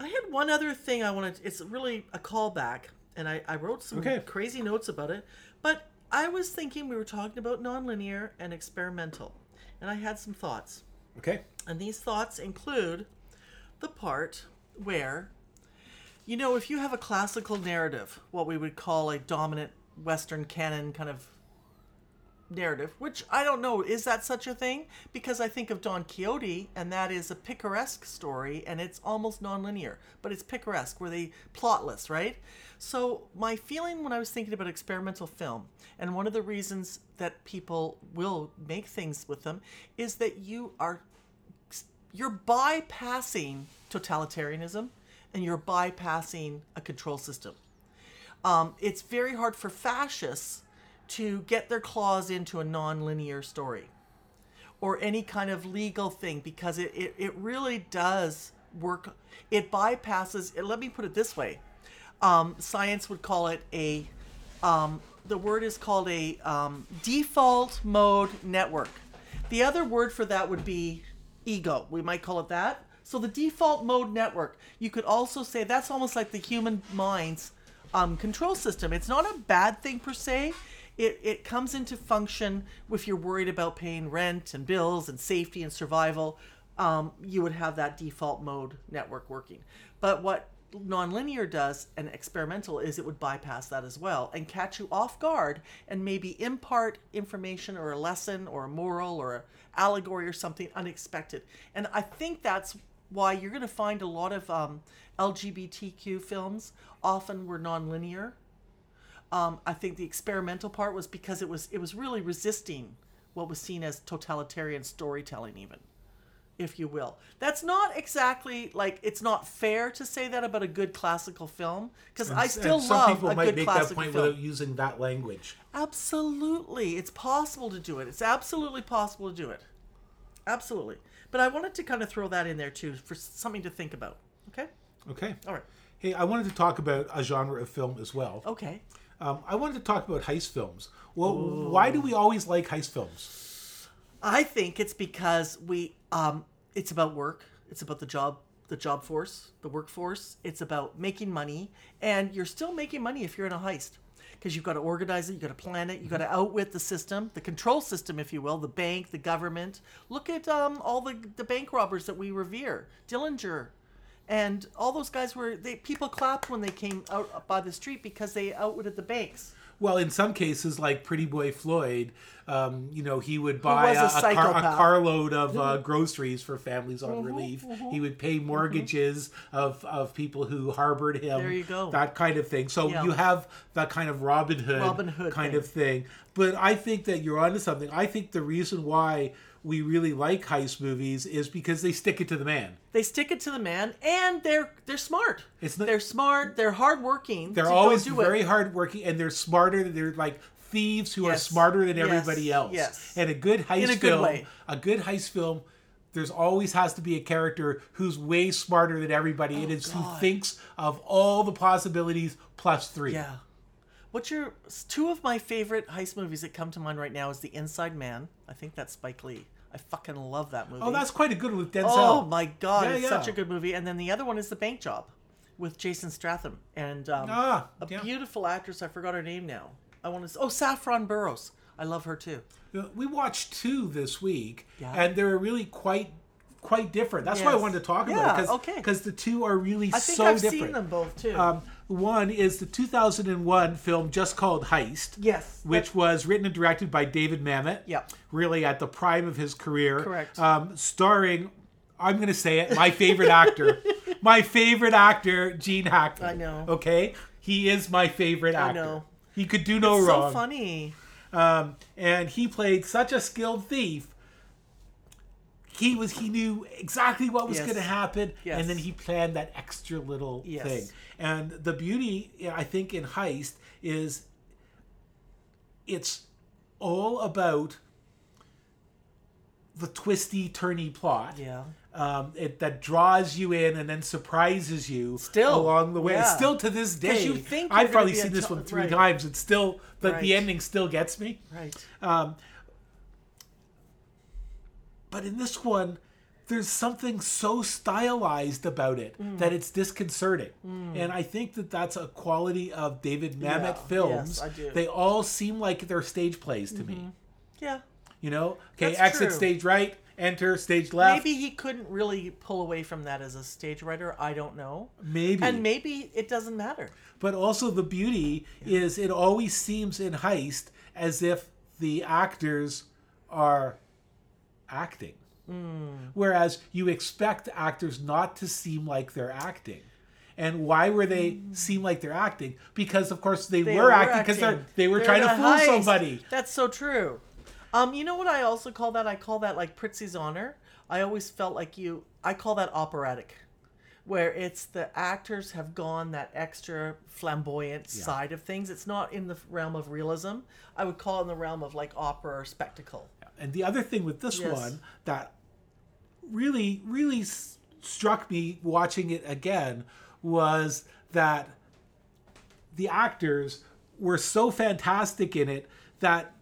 Speaker 1: I had one other thing I wanted. It's really a callback, and I, I wrote some
Speaker 2: Okay.
Speaker 1: crazy notes about it. But I was thinking we were talking about nonlinear and experimental, and I had some thoughts.
Speaker 2: Okay.
Speaker 1: And these thoughts include the part where, you know, if you have a classical narrative, what we would call a dominant Western canon kind of narrative, which I don't know, is that such a thing? Because I think of Don Quixote, and that is a picaresque story, and it's almost nonlinear, but it's picaresque, where they plotless, right? So my feeling when I was thinking about experimental film, and one of the reasons that people will make things with them, is that you are you're bypassing totalitarianism and you're bypassing a control system. Um, it's very hard for fascists to get their claws into a non-linear story or any kind of legal thing because it, it, it really does work. It bypasses, let me put it this way. Um, science would call it a, um, the word is called a um, default mode network. The other word for that would be ego. We might call it that. So the default mode network, you could also say that's almost like the human mind's um, control system. It's not a bad thing per se. It, it comes into function if you're worried about paying rent and bills and safety and survival. Um, you would have that default mode network working. But what nonlinear does and experimental is it would bypass that as well and catch you off guard and maybe impart information or a lesson or a moral or a allegory or something unexpected. And I think that's why you're going to find a lot of um, LGBTQ films often were nonlinear Um, I think the experimental part was because it was it was really resisting what was seen as totalitarian storytelling, even, if you will. That's not exactly like it's not fair to say that about a good classical film because I still And
Speaker 2: some
Speaker 1: love
Speaker 2: people
Speaker 1: a
Speaker 2: might
Speaker 1: good
Speaker 2: make that point
Speaker 1: film.
Speaker 2: without using that language.
Speaker 1: Absolutely. It's possible to do it. It's absolutely possible to do it. Absolutely. But I wanted to kind of throw that in there too for something to think about. Okay?
Speaker 2: Okay.
Speaker 1: All right.
Speaker 2: Hey, I wanted to talk about a genre of film as well.
Speaker 1: Okay.
Speaker 2: Um, I wanted to talk about heist films. Well, why do we always like heist films?
Speaker 1: I think it's because we um it's about work. It's about the job the job force, the workforce. It's about making money and you're still making money if you're in a heist. Because you've got to organize it, you've got to plan it, you've got to outwit the system, the control system, if you will, the bank, the government. Look at um, all the, the bank robbers that we revere. Dillinger, and all those guys were they people clapped when they came out by the street because they outwitted the banks.
Speaker 2: Well, in some cases, like Pretty Boy Floyd, um, you know, he would buy
Speaker 1: a
Speaker 2: a, car, a carload of uh, groceries for families
Speaker 1: Mm-hmm,
Speaker 2: on relief. He would pay mortgages of, of people who harbored him.
Speaker 1: There you go.
Speaker 2: That kind of thing. So
Speaker 1: Yeah.
Speaker 2: you have that kind of Robin Hood,
Speaker 1: Robin Hood
Speaker 2: kind
Speaker 1: thing.
Speaker 2: of thing. But I think that you're onto something. I think the reason why we really like heist movies is because they stick it to the man.
Speaker 1: They stick it to the man, and they're they're smart.
Speaker 2: It's not-
Speaker 1: they're smart. They're hardworking.
Speaker 2: They're always very
Speaker 1: it.
Speaker 2: hardworking and they're smarter. They're like thieves who are smarter than
Speaker 1: Yes.
Speaker 2: everybody else.
Speaker 1: Yes.
Speaker 2: And a good heist
Speaker 1: In a good
Speaker 2: film,
Speaker 1: way.
Speaker 2: a good heist film, there's always has to be a character who's way smarter than everybody It is is who
Speaker 1: Oh,
Speaker 2: thinks of all the possibilities plus three.
Speaker 1: Yeah. What's your two of my favorite heist movies that come to mind right now is The Inside Man. I think that's Spike Lee. I fucking love that movie.
Speaker 2: Oh, that's quite a good one with Denzel.
Speaker 1: Oh my god,
Speaker 2: Yeah,
Speaker 1: it's
Speaker 2: yeah.
Speaker 1: such a good movie. And then the other one is The Bank Job with Jason Statham and um,
Speaker 2: Ah,
Speaker 1: a
Speaker 2: yeah.
Speaker 1: beautiful actress. I forgot her name now. I want to. Oh, Saffron Burrows. I love her too.
Speaker 2: We watched two this week, and they're really quite quite different. That's why I wanted to talk about it because
Speaker 1: okay.
Speaker 2: the two are really
Speaker 1: I think
Speaker 2: so
Speaker 1: I've
Speaker 2: different.
Speaker 1: seen them both too.
Speaker 2: Um, one is the 2001 film just called Heist.
Speaker 1: yes.
Speaker 2: Which was written and directed by David Mamet.
Speaker 1: Yeah.
Speaker 2: Really at the prime of his career.
Speaker 1: Correct.
Speaker 2: Um, starring, I'm going to say it, my favorite actor. my favorite actor, Gene Hackman.
Speaker 1: I know.
Speaker 2: Okay? He is my favorite actor.
Speaker 1: I know.
Speaker 2: He could do no
Speaker 1: It's
Speaker 2: wrong.
Speaker 1: so funny.
Speaker 2: Um, and he played such a skilled thief. He was he knew exactly what was
Speaker 1: Yes.
Speaker 2: going to happen,
Speaker 1: Yes.
Speaker 2: and then he planned that extra little
Speaker 1: Yes.
Speaker 2: thing. And the beauty, I think, in Heist is it's all about the twisty, turny plot.
Speaker 1: Yeah.
Speaker 2: Um, it that draws you in and then surprises you
Speaker 1: Still,
Speaker 2: along the way.
Speaker 1: yeah.
Speaker 2: Still to this day,
Speaker 1: you think
Speaker 2: I've probably seen this one three
Speaker 1: right.
Speaker 2: times. It's still, but
Speaker 1: Right.
Speaker 2: the ending still gets me.
Speaker 1: Right.
Speaker 2: Um, but in this one, there's something so stylized about it
Speaker 1: Mm.
Speaker 2: that it's disconcerting. And I think that that's a quality of David Mamet
Speaker 1: Yeah,
Speaker 2: films.
Speaker 1: yes, I do.
Speaker 2: They all seem like they're stage plays to me.
Speaker 1: Yeah.
Speaker 2: You know, okay,
Speaker 1: That's
Speaker 2: exit
Speaker 1: true.
Speaker 2: stage right, enter stage left.
Speaker 1: Maybe he couldn't really pull away from that as a stage writer. I don't know.
Speaker 2: Maybe.
Speaker 1: And maybe it doesn't matter.
Speaker 2: But also the beauty is it always seems in heist as if the actors are acting. Whereas you expect actors not to seem like they're acting. And why were they seem like they're acting? Because of course they,
Speaker 1: They
Speaker 2: were acting because they were
Speaker 1: They're
Speaker 2: trying to fool
Speaker 1: heist.
Speaker 2: somebody.
Speaker 1: That's so true. Um, you know what I also call that? I call that like Prizzi's honor. I always felt like you. I call that operatic, where it's the actors have gone that extra flamboyant side of things. It's not in the realm of realism. I would call it in the realm of like opera or spectacle.
Speaker 2: And the other thing with this
Speaker 1: Yes.
Speaker 2: one that really, really s- struck me watching it again was that the actors were so fantastic in it that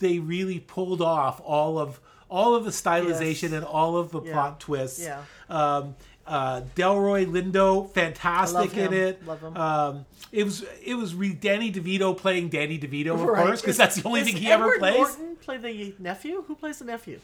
Speaker 2: they really pulled off all of all of the stylization
Speaker 1: Yes.
Speaker 2: and all of the
Speaker 1: Yeah.
Speaker 2: plot twists.
Speaker 1: Yeah.
Speaker 2: Um, uh, Delroy Lindo, fantastic in it.
Speaker 1: Love him.
Speaker 2: Um, it was it was re- Danny DeVito playing Danny DeVito, of
Speaker 1: Right.
Speaker 2: course, because that's the only thing he ever
Speaker 1: Edward
Speaker 2: plays.
Speaker 1: Norton play the nephew? Who plays the nephew?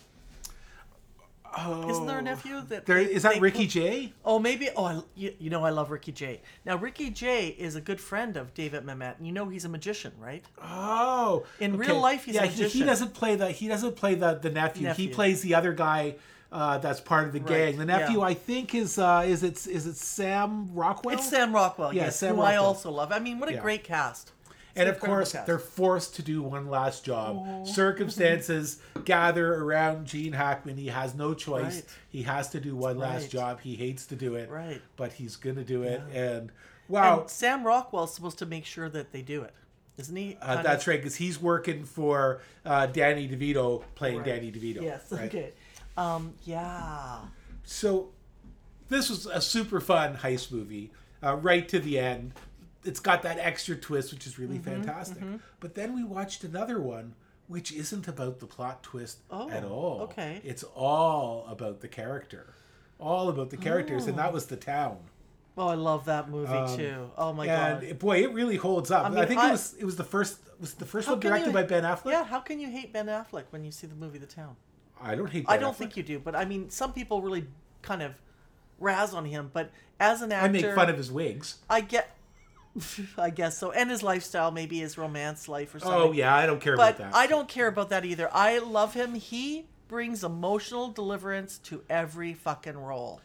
Speaker 1: Isn't there a nephew that?
Speaker 2: Oh. There,
Speaker 1: they-
Speaker 2: is that Ricky
Speaker 1: put-
Speaker 2: Jay?
Speaker 1: Oh, maybe. Oh, I, you, you know I love Ricky Jay. Now Ricky Jay is a good friend of David Mamet, and you know he's a magician, right?
Speaker 2: Oh,
Speaker 1: In real life, he's a
Speaker 2: yeah. he- He doesn't play the he doesn't play the the nephew. He plays the other guy uh, that's part of the gang. The nephew,
Speaker 1: yeah.
Speaker 2: I think, is uh, is it is it Sam Rockwell?
Speaker 1: It's Sam Rockwell.
Speaker 2: Yeah,
Speaker 1: yes,
Speaker 2: Sam
Speaker 1: who I also love. I mean, what a
Speaker 2: Yeah.
Speaker 1: great cast.
Speaker 2: And of course,
Speaker 1: cast.
Speaker 2: they're forced to do one last job. Circumstances gather around Gene Hackman. He has no choice.
Speaker 1: Right.
Speaker 2: He has to do one last job. He hates to do it,
Speaker 1: Right.
Speaker 2: but he's going to do it. And wow,
Speaker 1: And Sam Rockwell's supposed to make sure that they do it, isn't he?
Speaker 2: uh,
Speaker 1: Kind of-
Speaker 2: that's right, because he's working for uh, Danny DeVito, playing
Speaker 1: Right.
Speaker 2: Danny DeVito.
Speaker 1: Yes.
Speaker 2: right?
Speaker 1: Okay. Um. Yeah.
Speaker 2: So this was a super fun heist movie, uh, right to the end. It's got that extra twist, which is really
Speaker 1: Mm-hmm,
Speaker 2: fantastic. But then we watched another one, which isn't about the plot twist
Speaker 1: Oh,
Speaker 2: at all.
Speaker 1: okay.
Speaker 2: It's all about the character, all about the characters, and that was the town.
Speaker 1: Oh, I love that movie too. Oh my
Speaker 2: and
Speaker 1: god.
Speaker 2: it- boy, it really holds up. I,
Speaker 1: mean,
Speaker 2: think
Speaker 1: I-
Speaker 2: it was it was the first was the first one directed
Speaker 1: you-
Speaker 2: by Ben Affleck.
Speaker 1: Yeah. How can you hate Ben Affleck when you see the movie The Town?
Speaker 2: I don't hate.
Speaker 1: I don't
Speaker 2: Affleck.
Speaker 1: think you do, but I mean, some people really kind of razz on him. But as an actor,
Speaker 2: I make fun of his wigs.
Speaker 1: I get. I guess so, and his lifestyle, maybe his romance life or something.
Speaker 2: Oh yeah, I don't care
Speaker 1: but
Speaker 2: about that.
Speaker 1: I don't care about that either. I love him. He brings emotional deliverance to every fucking role.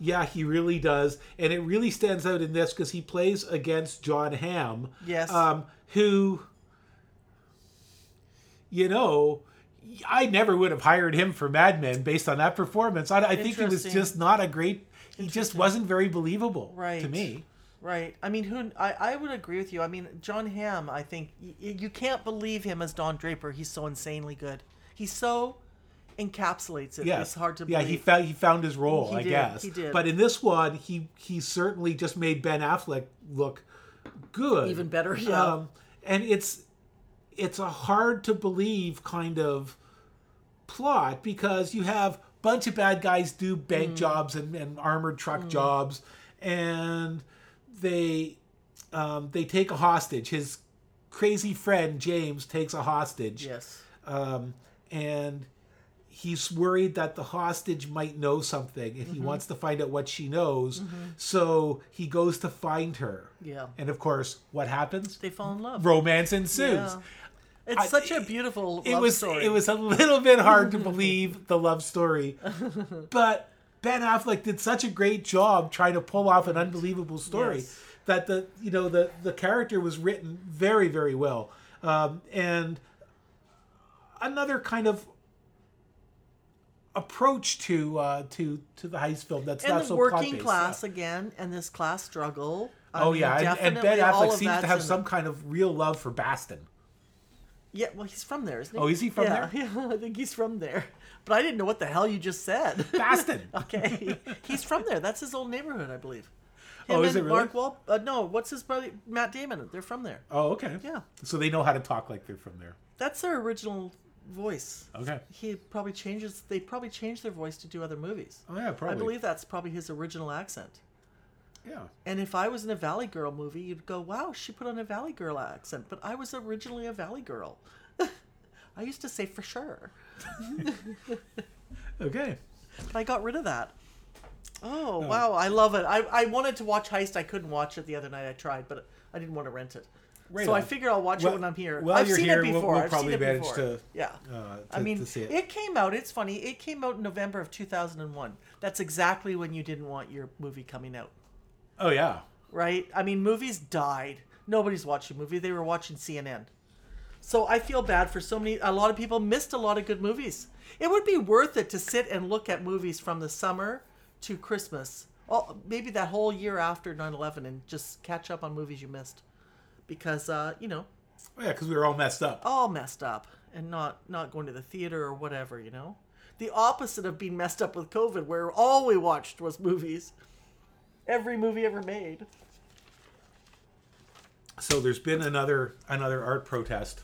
Speaker 2: Yeah, he really does, and it really stands out in this because he plays against Jon Hamm.
Speaker 1: Yes.
Speaker 2: Um, who, you know, I never would have hired him for Mad Men based on that performance. I, I think he was just not a great. He just wasn't very believable
Speaker 1: right.
Speaker 2: to me.
Speaker 1: Right. I mean, who? I, I would agree with you. I mean, Jon Hamm. I think y- you can't believe him as Don Draper. He's so insanely good. He so encapsulates it.
Speaker 2: Yes.
Speaker 1: It's hard to
Speaker 2: yeah,
Speaker 1: believe.
Speaker 2: he found he found his role,
Speaker 1: He
Speaker 2: I
Speaker 1: did,
Speaker 2: guess.
Speaker 1: he did.
Speaker 2: But in this one, he he certainly just made Ben Affleck look good,
Speaker 1: Even better, yeah.
Speaker 2: Um, and it's it's a hard to believe kind of plot because you have a bunch of bad guys do bank
Speaker 1: Mm.
Speaker 2: jobs and, and armored truck jobs, and they um, they take a hostage. His crazy friend James takes a hostage
Speaker 1: yes.
Speaker 2: um, and he's worried that the hostage might know something and he
Speaker 1: Mm-hmm.
Speaker 2: wants to find out what she knows so he goes to find her
Speaker 1: Yeah.
Speaker 2: and of course what happens
Speaker 1: They fall in love.
Speaker 2: romance ensues
Speaker 1: Yeah. It's
Speaker 2: I-
Speaker 1: such a beautiful
Speaker 2: it
Speaker 1: love
Speaker 2: was
Speaker 1: story.
Speaker 2: it was a little bit hard to believe the love story but ben affleck did such a great job trying to pull off an unbelievable story
Speaker 1: Yes.
Speaker 2: that the you know the the character was written very very well um, and another kind of approach to uh, to to the heist film that's
Speaker 1: and
Speaker 2: not
Speaker 1: the
Speaker 2: so
Speaker 1: working class
Speaker 2: yeah.
Speaker 1: again, and this class struggle. I
Speaker 2: Oh
Speaker 1: mean,
Speaker 2: yeah, and, and Ben Affleck seems to have some kind of real love for Baston.
Speaker 1: Yeah, well, he's from there, isn't he?
Speaker 2: Oh, is he from
Speaker 1: yeah,
Speaker 2: there?
Speaker 1: Yeah, I think he's from there. But I didn't know what the hell you just said.
Speaker 2: Bastard.
Speaker 1: okay, he's from there. That's his old neighborhood, I believe.
Speaker 2: Oh, is
Speaker 1: and
Speaker 2: it really?
Speaker 1: Mark Wal- uh, no, what's his brother? Matt Damon. They're from there.
Speaker 2: Oh, okay.
Speaker 1: Yeah,
Speaker 2: So they know how to talk like they're from there.
Speaker 1: that's their original voice.
Speaker 2: Okay.
Speaker 1: He probably changes. They probably changed their voice to do other movies.
Speaker 2: Oh yeah, probably.
Speaker 1: I believe that's probably his original accent.
Speaker 2: Yeah.
Speaker 1: And if I was in a Valley Girl movie, you'd go, "Wow, she put on a Valley Girl accent." But I was originally a Valley Girl. I used to say for sure,
Speaker 2: Okay.
Speaker 1: but I got rid of that. Oh wow, I love it. I, I wanted to watch Heist. I couldn't watch it the other night. I tried, but I didn't want to rent it.
Speaker 2: Right
Speaker 1: so I
Speaker 2: on.
Speaker 1: figure I'll watch
Speaker 2: Well-
Speaker 1: it when I'm here.
Speaker 2: while
Speaker 1: I've
Speaker 2: you're
Speaker 1: seen
Speaker 2: here,
Speaker 1: it
Speaker 2: we'll-
Speaker 1: before.
Speaker 2: we'll
Speaker 1: I've
Speaker 2: probably
Speaker 1: seen it
Speaker 2: manage
Speaker 1: before.
Speaker 2: to,
Speaker 1: yeah.
Speaker 2: uh,
Speaker 1: I mean,
Speaker 2: to see it.
Speaker 1: it came out. It's funny. It came out in November of 2001. That's exactly when you didn't want your movie coming out.
Speaker 2: Oh yeah.
Speaker 1: right? I mean, movies died. Nobody's watching movie. They were watching CNN. So I feel bad for so many. A lot of people missed a lot of good movies. It would be worth it to sit and look at movies from the summer to Christmas, well, maybe that whole year after 9/11, and just catch up on movies you missed, because uh, you know,
Speaker 2: Oh, yeah, because we were all messed up.
Speaker 1: all messed up and not not going to the theater or whatever. You know, the opposite of being messed up with COVID, where all we watched was movies. Every movie ever made.
Speaker 2: So there's been another another art protest.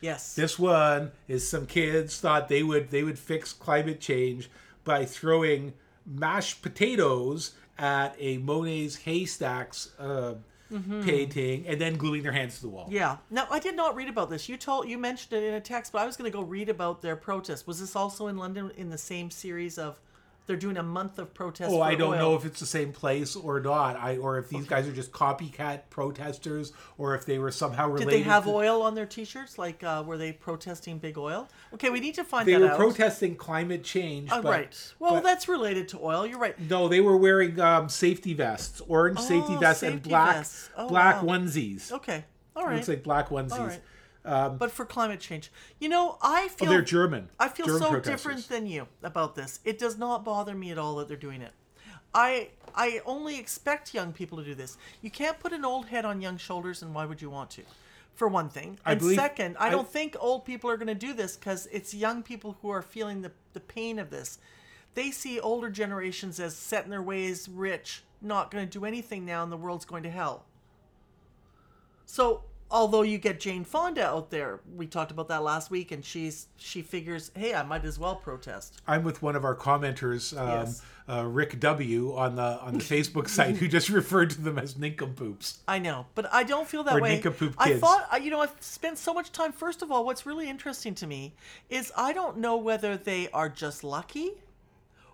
Speaker 1: Yes.
Speaker 2: This one is some kids thought they would they would fix climate change by throwing mashed potatoes at a Monet's haystacks uh, painting and then gluing their hands to the wall.
Speaker 1: Mm-hmm. Yeah. Now I did not read about this. You told you mentioned it in a text, but I was going to go read about their protest. Was this also in London in the same series of? They're doing a month of protest.
Speaker 2: Oh, I don't
Speaker 1: oil.
Speaker 2: know if it's the same place or not. I or if these guys are just copycat protesters or if they were somehow related.
Speaker 1: Did they have
Speaker 2: to,
Speaker 1: oil on their T-shirts? Like, uh, were they protesting big oil? Okay, we need to find
Speaker 2: out.
Speaker 1: They
Speaker 2: were
Speaker 1: out.
Speaker 2: protesting climate change.
Speaker 1: Oh,
Speaker 2: but,
Speaker 1: right. Well,
Speaker 2: but-
Speaker 1: that's related to oil. You're right.
Speaker 2: No, they were wearing um, safety vests, orange safety
Speaker 1: Oh,
Speaker 2: vests, and black
Speaker 1: vests. Oh,
Speaker 2: black
Speaker 1: wow.
Speaker 2: onesies.
Speaker 1: Okay. All right.
Speaker 2: It looks like black onesies.
Speaker 1: Right. but for climate change, you know, I
Speaker 2: Oh,
Speaker 1: feel
Speaker 2: they're German.
Speaker 1: I feel
Speaker 2: German
Speaker 1: so different than you about this. It does not bother me at all that they're doing it. I I only expect young people to do this. You can't put an old head on young shoulders, and why would you want to? For one thing,
Speaker 2: I
Speaker 1: and
Speaker 2: believe-
Speaker 1: second, I,
Speaker 2: I-
Speaker 1: don't think old people are going to do this because it's young people who are feeling the the pain of this. They see older generations as set in their ways, rich, not going to do anything now, and the world's going to hell. So, although you get Jane Fonda out there, we talked about that last week, and she's she figures, hey, I might as well protest.
Speaker 2: I'm with one of our commenters, um,
Speaker 1: Yes.
Speaker 2: uh, Rick W, on the on the Facebook site, who just referred to them as nincompoops.
Speaker 1: I know, but I don't feel that
Speaker 2: Or
Speaker 1: way.
Speaker 2: nincompoop
Speaker 1: I
Speaker 2: kids.
Speaker 1: thought, you know, I've spent so much time. First of all, what's really interesting to me is I don't know whether they are just lucky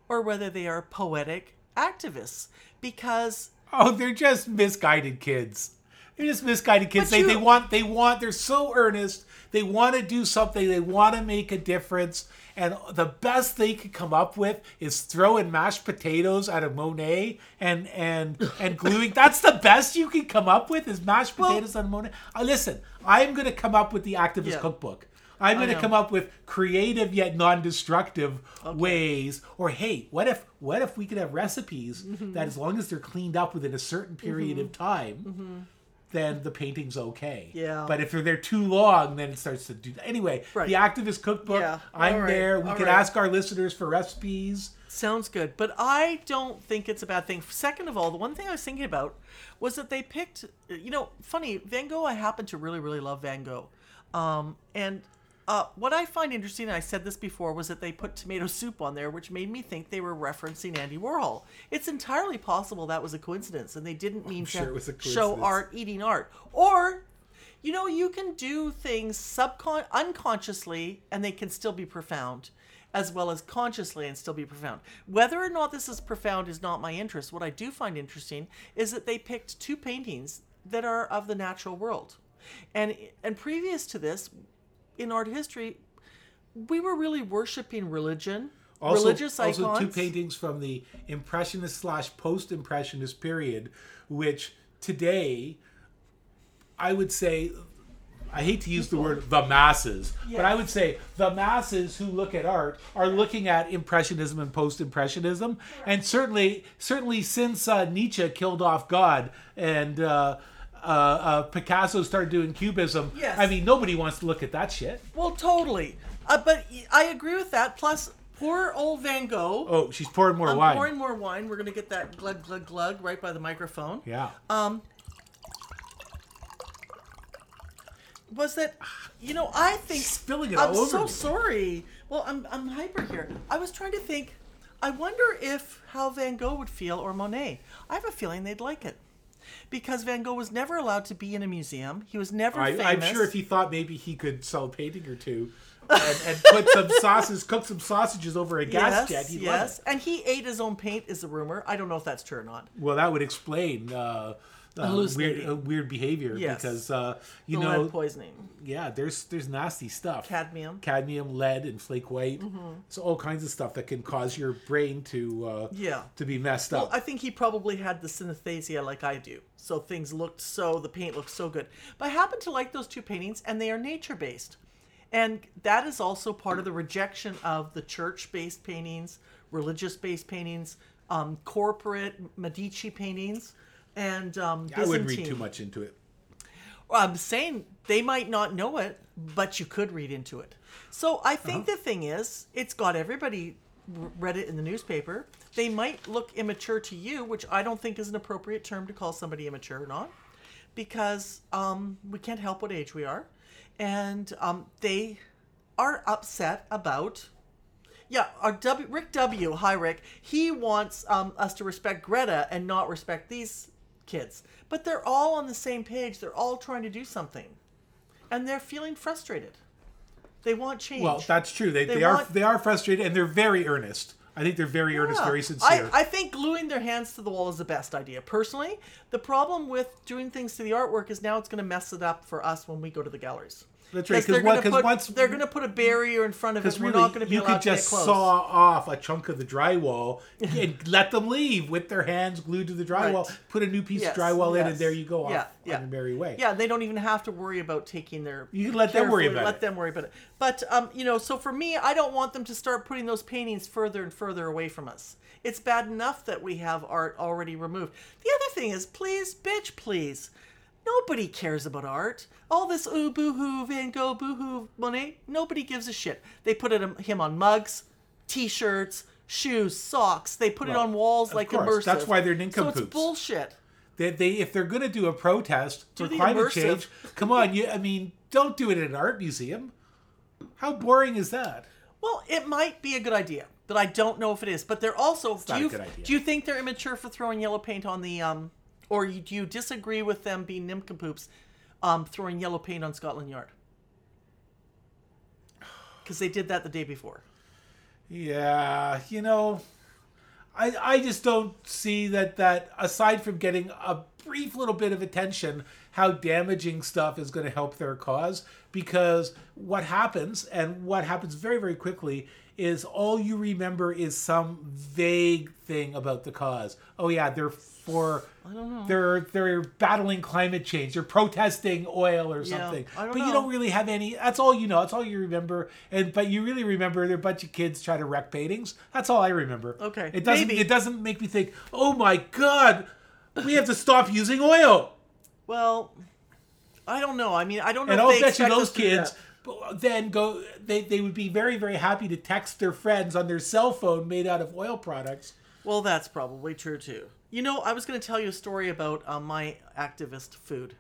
Speaker 1: or whether they are poetic activists because
Speaker 2: Oh, they're just misguided kids. They're just misguided kids.
Speaker 1: But
Speaker 2: They,
Speaker 1: you-
Speaker 2: they want they want they're so earnest. They want to do something. They want to make a difference. And the best they could come up with is throwing mashed potatoes at a Monet and and and gluing. That's the best you can come up with is mashed potatoes on Monet. Uh, listen, I'm going to come up with the activist
Speaker 1: Yeah.
Speaker 2: cookbook. I'm going to come up with creative yet non-destructive ways. Or hey, what if what if we could have recipes
Speaker 1: Mm-hmm.
Speaker 2: that, as long as they're cleaned up within a certain period of time, then the painting's okay.
Speaker 1: Yeah.
Speaker 2: But if they're there too long, then it starts to do. Anyway,
Speaker 1: Right.
Speaker 2: the activist cookbook.
Speaker 1: Yeah.
Speaker 2: I'm
Speaker 1: right.
Speaker 2: there. We
Speaker 1: All
Speaker 2: could
Speaker 1: right.
Speaker 2: ask our listeners for recipes.
Speaker 1: Sounds good, but I don't think it's a bad thing. Second of all, the one thing I was thinking about was that they picked, you know, funny, Van Gogh, I happen to really, really love Van Gogh. Um, and uh, what I find interesting, and I said this before, was that they put tomato soup on there, which made me think they were referencing Andy Warhol. It's entirely possible that was a coincidence, and they didn't mean
Speaker 2: sure
Speaker 1: to show art eating art. Or, you know, you can do things subcon- unconsciously, and they can still be profound as well as consciously and still be profound. Whether or not this is profound is not my interest. What I do find interesting is that they picked two paintings that are of the natural world. And and previous to this, in art history, we were really worshiping religion,
Speaker 2: Also,
Speaker 1: religious
Speaker 2: also two paintings from the impressionist slash post impressionist period, which today I would say I hate to use the word the masses, but I would say the masses who look at art are looking at impressionism and post impressionism, and certainly certainly since uh, Nietzsche killed off God and. Uh, uh, uh, Picasso started doing cubism.
Speaker 1: Yes.
Speaker 2: I mean, nobody wants to look at that shit.
Speaker 1: Well, totally. Uh, but I agree with that. Plus, poor old Van Gogh.
Speaker 2: Oh, she's pouring more
Speaker 1: I'm
Speaker 2: wine.
Speaker 1: pouring more wine. We're gonna get that glug glug glug right by the microphone.
Speaker 2: yeah.
Speaker 1: Um, was that you know I think
Speaker 2: Spilling it
Speaker 1: I'm
Speaker 2: all over
Speaker 1: so
Speaker 2: me.
Speaker 1: sorry. Well, I'm I'm hyper here. I was trying to think. I wonder if how Van Gogh would feel or Monet. I have a feeling they'd like it. Because Van Gogh was never allowed to be in a museum. He was never
Speaker 2: I,
Speaker 1: famous.
Speaker 2: I'm sure if he thought maybe he could sell a painting or two and, and put some sauces, cook some sausages over a gas
Speaker 1: yes,
Speaker 2: jet, he'd
Speaker 1: yes, and he ate his own paint. Is a rumor. I don't know if that's true or not.
Speaker 2: Well, that would explain uh, uh, weird, uh, weird behavior
Speaker 1: Yes.
Speaker 2: because uh, you
Speaker 1: The
Speaker 2: know,
Speaker 1: lead poisoning,
Speaker 2: yeah, there's there's nasty stuff,
Speaker 1: cadmium.
Speaker 2: cadmium, lead, and flake white.
Speaker 1: Mm-hmm.
Speaker 2: So all kinds of stuff that can cause your brain to uh,
Speaker 1: Yeah.
Speaker 2: to be messed
Speaker 1: Well,
Speaker 2: up.
Speaker 1: I think he probably had the synesthesia like I do. So things looked so, the paint looked so good. But I happen to like those two paintings, and they are nature based. And that is also part of the rejection of the church based paintings, religious based paintings, um, corporate Medici paintings, and um,
Speaker 2: I wouldn't read too much into it.
Speaker 1: Well, I'm saying they might not know it, but you could read into it. So I think the thing is, it's got everybody read it in the newspaper. They might look immature to you, which I don't think is an appropriate term to call somebody immature or not, because um, we can't help what age we are, and um, they are upset about. Yeah, our W Rick W. Hi Rick. He wants um, us to respect Greta and not respect these kids. But they're all on the same page. They're all trying to do something, and they're feeling frustrated. They want change.
Speaker 2: Well, that's true. They,
Speaker 1: They
Speaker 2: they, are
Speaker 1: want-
Speaker 2: they are frustrated and they're very earnest. I think they're very earnest, very sincere.
Speaker 1: I, I think gluing their hands to the wall is the best idea. Personally, the problem with doing things to the artwork is now it's going to mess it up for us when we go to the galleries.
Speaker 2: That's right, 'cause
Speaker 1: they're
Speaker 2: what-
Speaker 1: gonna
Speaker 2: 'cause
Speaker 1: put
Speaker 2: once-
Speaker 1: they're going to put a barrier in front of it.
Speaker 2: Because
Speaker 1: We're not going to be
Speaker 2: you
Speaker 1: allowed
Speaker 2: could
Speaker 1: to get
Speaker 2: just
Speaker 1: close.
Speaker 2: saw off a chunk of the drywall and let them leave with their hands glued to the drywall.
Speaker 1: Right.
Speaker 2: Put a new piece
Speaker 1: Yes,
Speaker 2: of drywall in, and there you go off
Speaker 1: Yeah, yeah.
Speaker 2: on your merry way.
Speaker 1: Yeah, they don't even have to worry about taking their.
Speaker 2: You can let them worry about
Speaker 1: let
Speaker 2: it.
Speaker 1: them worry about it. But um, you know, so for me, I don't want them to start putting those paintings further and further away from us. It's bad enough that we have art already removed. The other thing is, please, bitch, please. Nobody cares about art. All this ooh boo hoo Van Gogh boo hoo Monet. Nobody gives a shit. They put it, him on mugs, t-shirts, shoes, socks. They put it on walls like
Speaker 2: course.
Speaker 1: immersive.
Speaker 2: That's why they're nincompoops.
Speaker 1: So it's bullshit.
Speaker 2: They, they if they're going to do a protest for climate
Speaker 1: immersive.
Speaker 2: change, come on, you I mean, don't do it in an art museum. How boring is that?
Speaker 1: Well, it might be a good idea, but I don't know if it is. But they're also. do
Speaker 2: not a
Speaker 1: you
Speaker 2: good idea.
Speaker 1: do you think they're immature for throwing yellow paint on the um, or do you disagree with them being nincompoops, um, throwing yellow paint on Scotland Yard? Because they did that the day before.
Speaker 2: Yeah, you know, I I just don't see that that aside from getting a brief little bit of attention, how damaging stuff is going to help their cause. Because what happens, and what happens very very quickly, is all you remember is some vague thing about the cause. Oh yeah, they're for.
Speaker 1: I don't know.
Speaker 2: They're they're battling climate change. They're protesting oil or
Speaker 1: Yeah,
Speaker 2: something.
Speaker 1: Don't
Speaker 2: but you don't really have any. That's all you know. That's all you remember. And but you really remember they're a bunch of kids try to wreck paintings. That's all I remember.
Speaker 1: Okay,
Speaker 2: It doesn't.
Speaker 1: maybe.
Speaker 2: It doesn't make me think. Oh my god, we have to stop using oil.
Speaker 1: Well, I don't know. I mean, I don't know.
Speaker 2: And
Speaker 1: if
Speaker 2: I'll
Speaker 1: they
Speaker 2: bet you those
Speaker 1: us to do
Speaker 2: kids then go. They they would be very very happy to text their friends on their cell phone made out of oil products.
Speaker 1: Well, that's probably true too. You know, I was going to tell you a story about um, my activist food.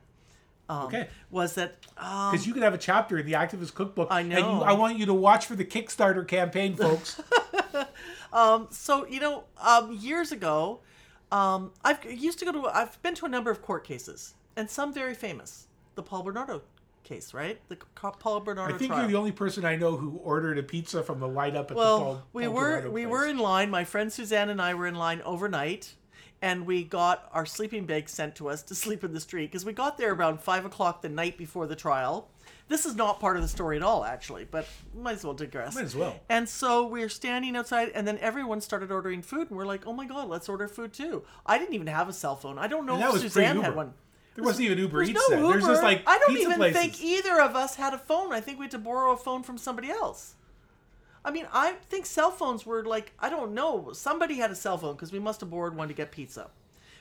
Speaker 1: Um,
Speaker 2: Okay.
Speaker 1: Was that um,
Speaker 2: Because you could have a chapter in the activist cookbook.
Speaker 1: I
Speaker 2: And
Speaker 1: know.
Speaker 2: you, I want you to watch for the Kickstarter campaign, folks.
Speaker 1: so you know um, years ago um, i've used to go to i've been to a number of court cases and some very famous the paul bernardo case right the paul bernardo
Speaker 2: I think
Speaker 1: trial.
Speaker 2: you're the only person I know who ordered a pizza from the light up at the Paul.
Speaker 1: well we
Speaker 2: Paul
Speaker 1: were
Speaker 2: Bernardo
Speaker 1: we
Speaker 2: place.
Speaker 1: were in line my friend suzanne and i were in line overnight and we got our sleeping bag sent to us to sleep in the street because we got there around five o'clock the night before the trial this is not part of the story at all actually but might as well digress
Speaker 2: Might as well.
Speaker 1: And so we are standing outside, and then everyone started ordering food, and we're like, "Oh my god, let's order food too!" I didn't even have a cell phone. I don't know
Speaker 2: And
Speaker 1: if Suzanne had one.
Speaker 2: There wasn't even Uber
Speaker 1: There's
Speaker 2: Eats
Speaker 1: no
Speaker 2: then.
Speaker 1: Uber.
Speaker 2: There's just like
Speaker 1: I don't even
Speaker 2: places.
Speaker 1: think either of us had a phone. I think we had to borrow a phone from somebody else. I mean, I think cell phones were like I don't know. Somebody had a cell phone because we must have borrowed one to get pizza,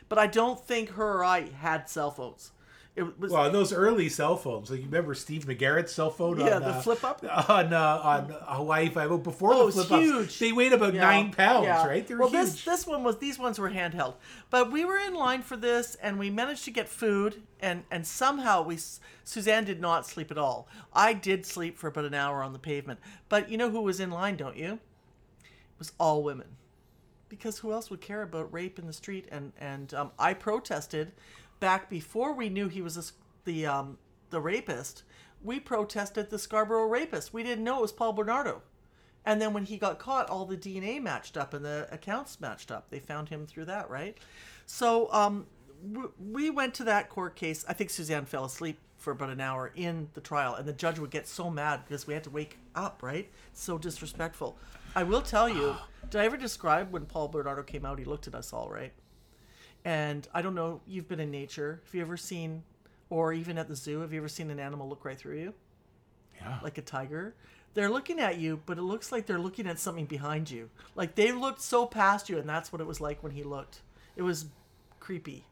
Speaker 1: but I don't think her or I had cell phones. It was
Speaker 2: Well, those early cell phones, like you remember Steve McGarrett's cell phone
Speaker 1: Yeah,
Speaker 2: on
Speaker 1: the
Speaker 2: uh,
Speaker 1: flip up?
Speaker 2: on uh, on Hawaii Five O before
Speaker 1: Oh,
Speaker 2: the flip ups.
Speaker 1: huge.
Speaker 2: They weighed about
Speaker 1: Yeah,
Speaker 2: nine pounds,
Speaker 1: yeah.
Speaker 2: right? They were
Speaker 1: well,
Speaker 2: huge.
Speaker 1: this this one was these ones were handheld, but we were in line for this, and we managed to get food, and and somehow we Suzanne did not sleep at all. I did sleep for about an hour on the pavement, but you know who was in line, don't you? It was all women, because who else would care about rape in the street? And and um, I protested back before we knew he was a the um, the rapist. We protested the Scarborough rapist. We didn't know it was Paul Bernardo. And then when he got caught, all the DNA matched up and the accounts matched up. They found him through that, right? So um, we went to that court case. I think Suzanne fell asleep for about an hour in the trial, and the judge would get so mad because we had to wake up, right? So disrespectful. I will tell you, did I ever describe when Paul Bernardo came out? He looked at us all, right? And I don't know, you've been in nature. Have you ever seen, or even at the zoo, have you ever seen an animal look right through you?
Speaker 2: yeah.
Speaker 1: like a tiger. They're looking at you, but it looks like they're looking at something behind you. Like they looked so past you, and that's what it was like when he looked. It was creepy.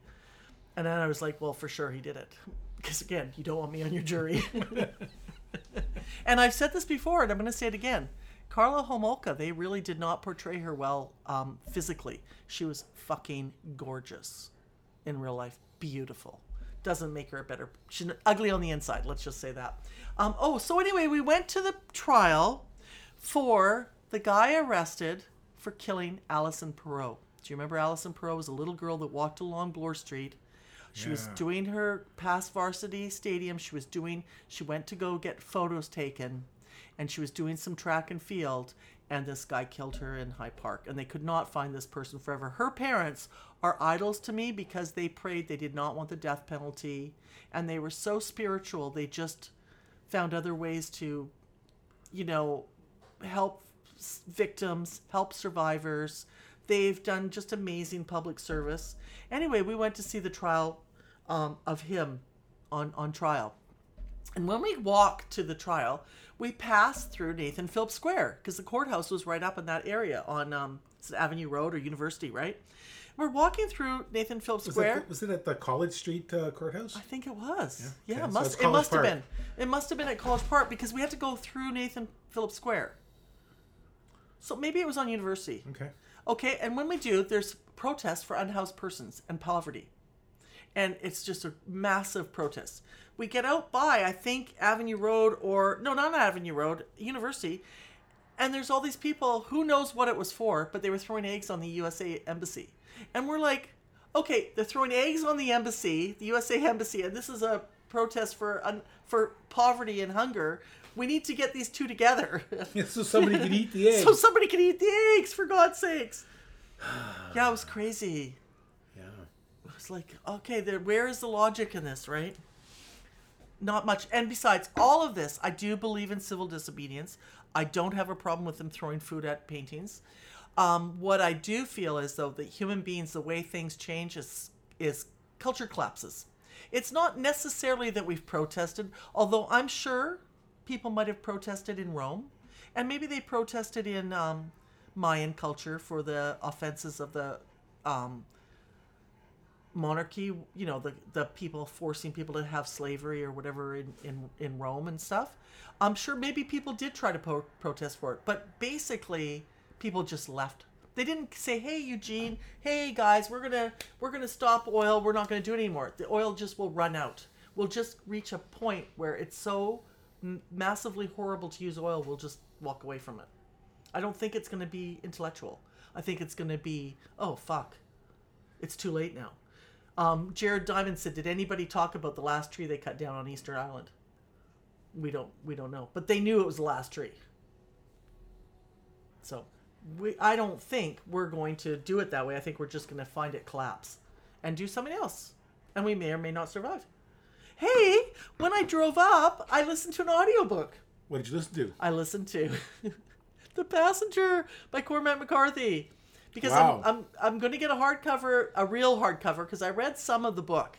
Speaker 1: And then I was like, well, for sure he did it. Because again, you don't want me on your jury. and I've said this before, and I'm going to say it again. Karla Homolka, they really did not portray her well um, physically. She was fucking gorgeous in real life. Beautiful. Doesn't make her a better. She's ugly on the inside. Let's just say that. Um, oh, so anyway, we went to the trial for the guy arrested for killing Alison Parrott. Do you remember Alison Parrott was a little girl that walked along Bloor Street? She was doing her past varsity stadium. She was doing. She went to go get photos taken, and she was doing some track and field. And this guy killed her in High Park, and they could not find this person forever. Her parents are idols to me because they prayed they did not want the death penalty, and they were so spiritual. They just found other ways to, you know, help victims, help survivors. They've done just amazing public service. Anyway, we went to see the trial um, of him on, on trial. And when we walked to the trial, we passed through Nathan Phillips Square because the courthouse was right up in that area on um, Avenue Road or University, right? We're walking through Nathan Phillips
Speaker 2: Was,
Speaker 1: Square.
Speaker 2: that, was it at the College Street uh, courthouse?
Speaker 1: I think it was. Yeah,
Speaker 2: okay.
Speaker 1: it must
Speaker 2: it's
Speaker 1: it must have been. It must have been at College Park because we had to go through Nathan Phillips Square. So maybe it was on University.
Speaker 2: Okay.
Speaker 1: Okay, and when we do, there's protests for unhoused persons and poverty. And it's just a massive protest. We get out by, I think, Avenue Road or, no, not Avenue Road, University. And there's all these people, who knows what it was for, but they were throwing eggs on the USA Embassy. And we're like, okay, they're throwing eggs on the embassy, the USA Embassy, and this is a protest for un- for poverty and hunger. We need to get these two together.
Speaker 2: so somebody could eat the egg.
Speaker 1: so somebody can eat the eggs, for God's sakes. yeah, it was crazy.
Speaker 2: yeah.
Speaker 1: It was like, okay, there. Where is the logic in this, right? Not much. And besides all of this, I do believe in civil disobedience. I don't have a problem with them throwing food at paintings. Um, what I do feel is though that human beings, the way things change, is is culture collapses. It's not necessarily that we've protested, although I'm sure people might have protested in Rome, and maybe they protested in um, Mayan culture for the offenses of the um, monarchy you know the the people forcing people to have slavery or whatever in in, in rome and stuff i'm sure maybe people did try to po- protest for it but basically people just left. They didn't say hey eugene hey guys we're gonna we're gonna stop oil we're not gonna do it anymore. The oil just will run out. We'll just reach a point where it's so massively horrible to use oil we'll just walk away from it. I don't think it's gonna be intellectual. I think it's gonna be oh fuck. It's too late now. Um, Jared Diamond said, "Did anybody talk about the last tree they cut down on Easter Island?" We don't. We don't know, but they knew it was the last tree. So, we. I don't think we're going to do it that way. I think we're just going to find it collapse, and do something else, and we may or may not survive. Hey, when I drove up, I listened to an audiobook.
Speaker 2: What did you listen to?
Speaker 1: I listened to The Passenger by Cormac McCarthy because
Speaker 2: Wow.
Speaker 1: I'm I'm I'm going to get a hardcover, a real hardcover because I read some of the book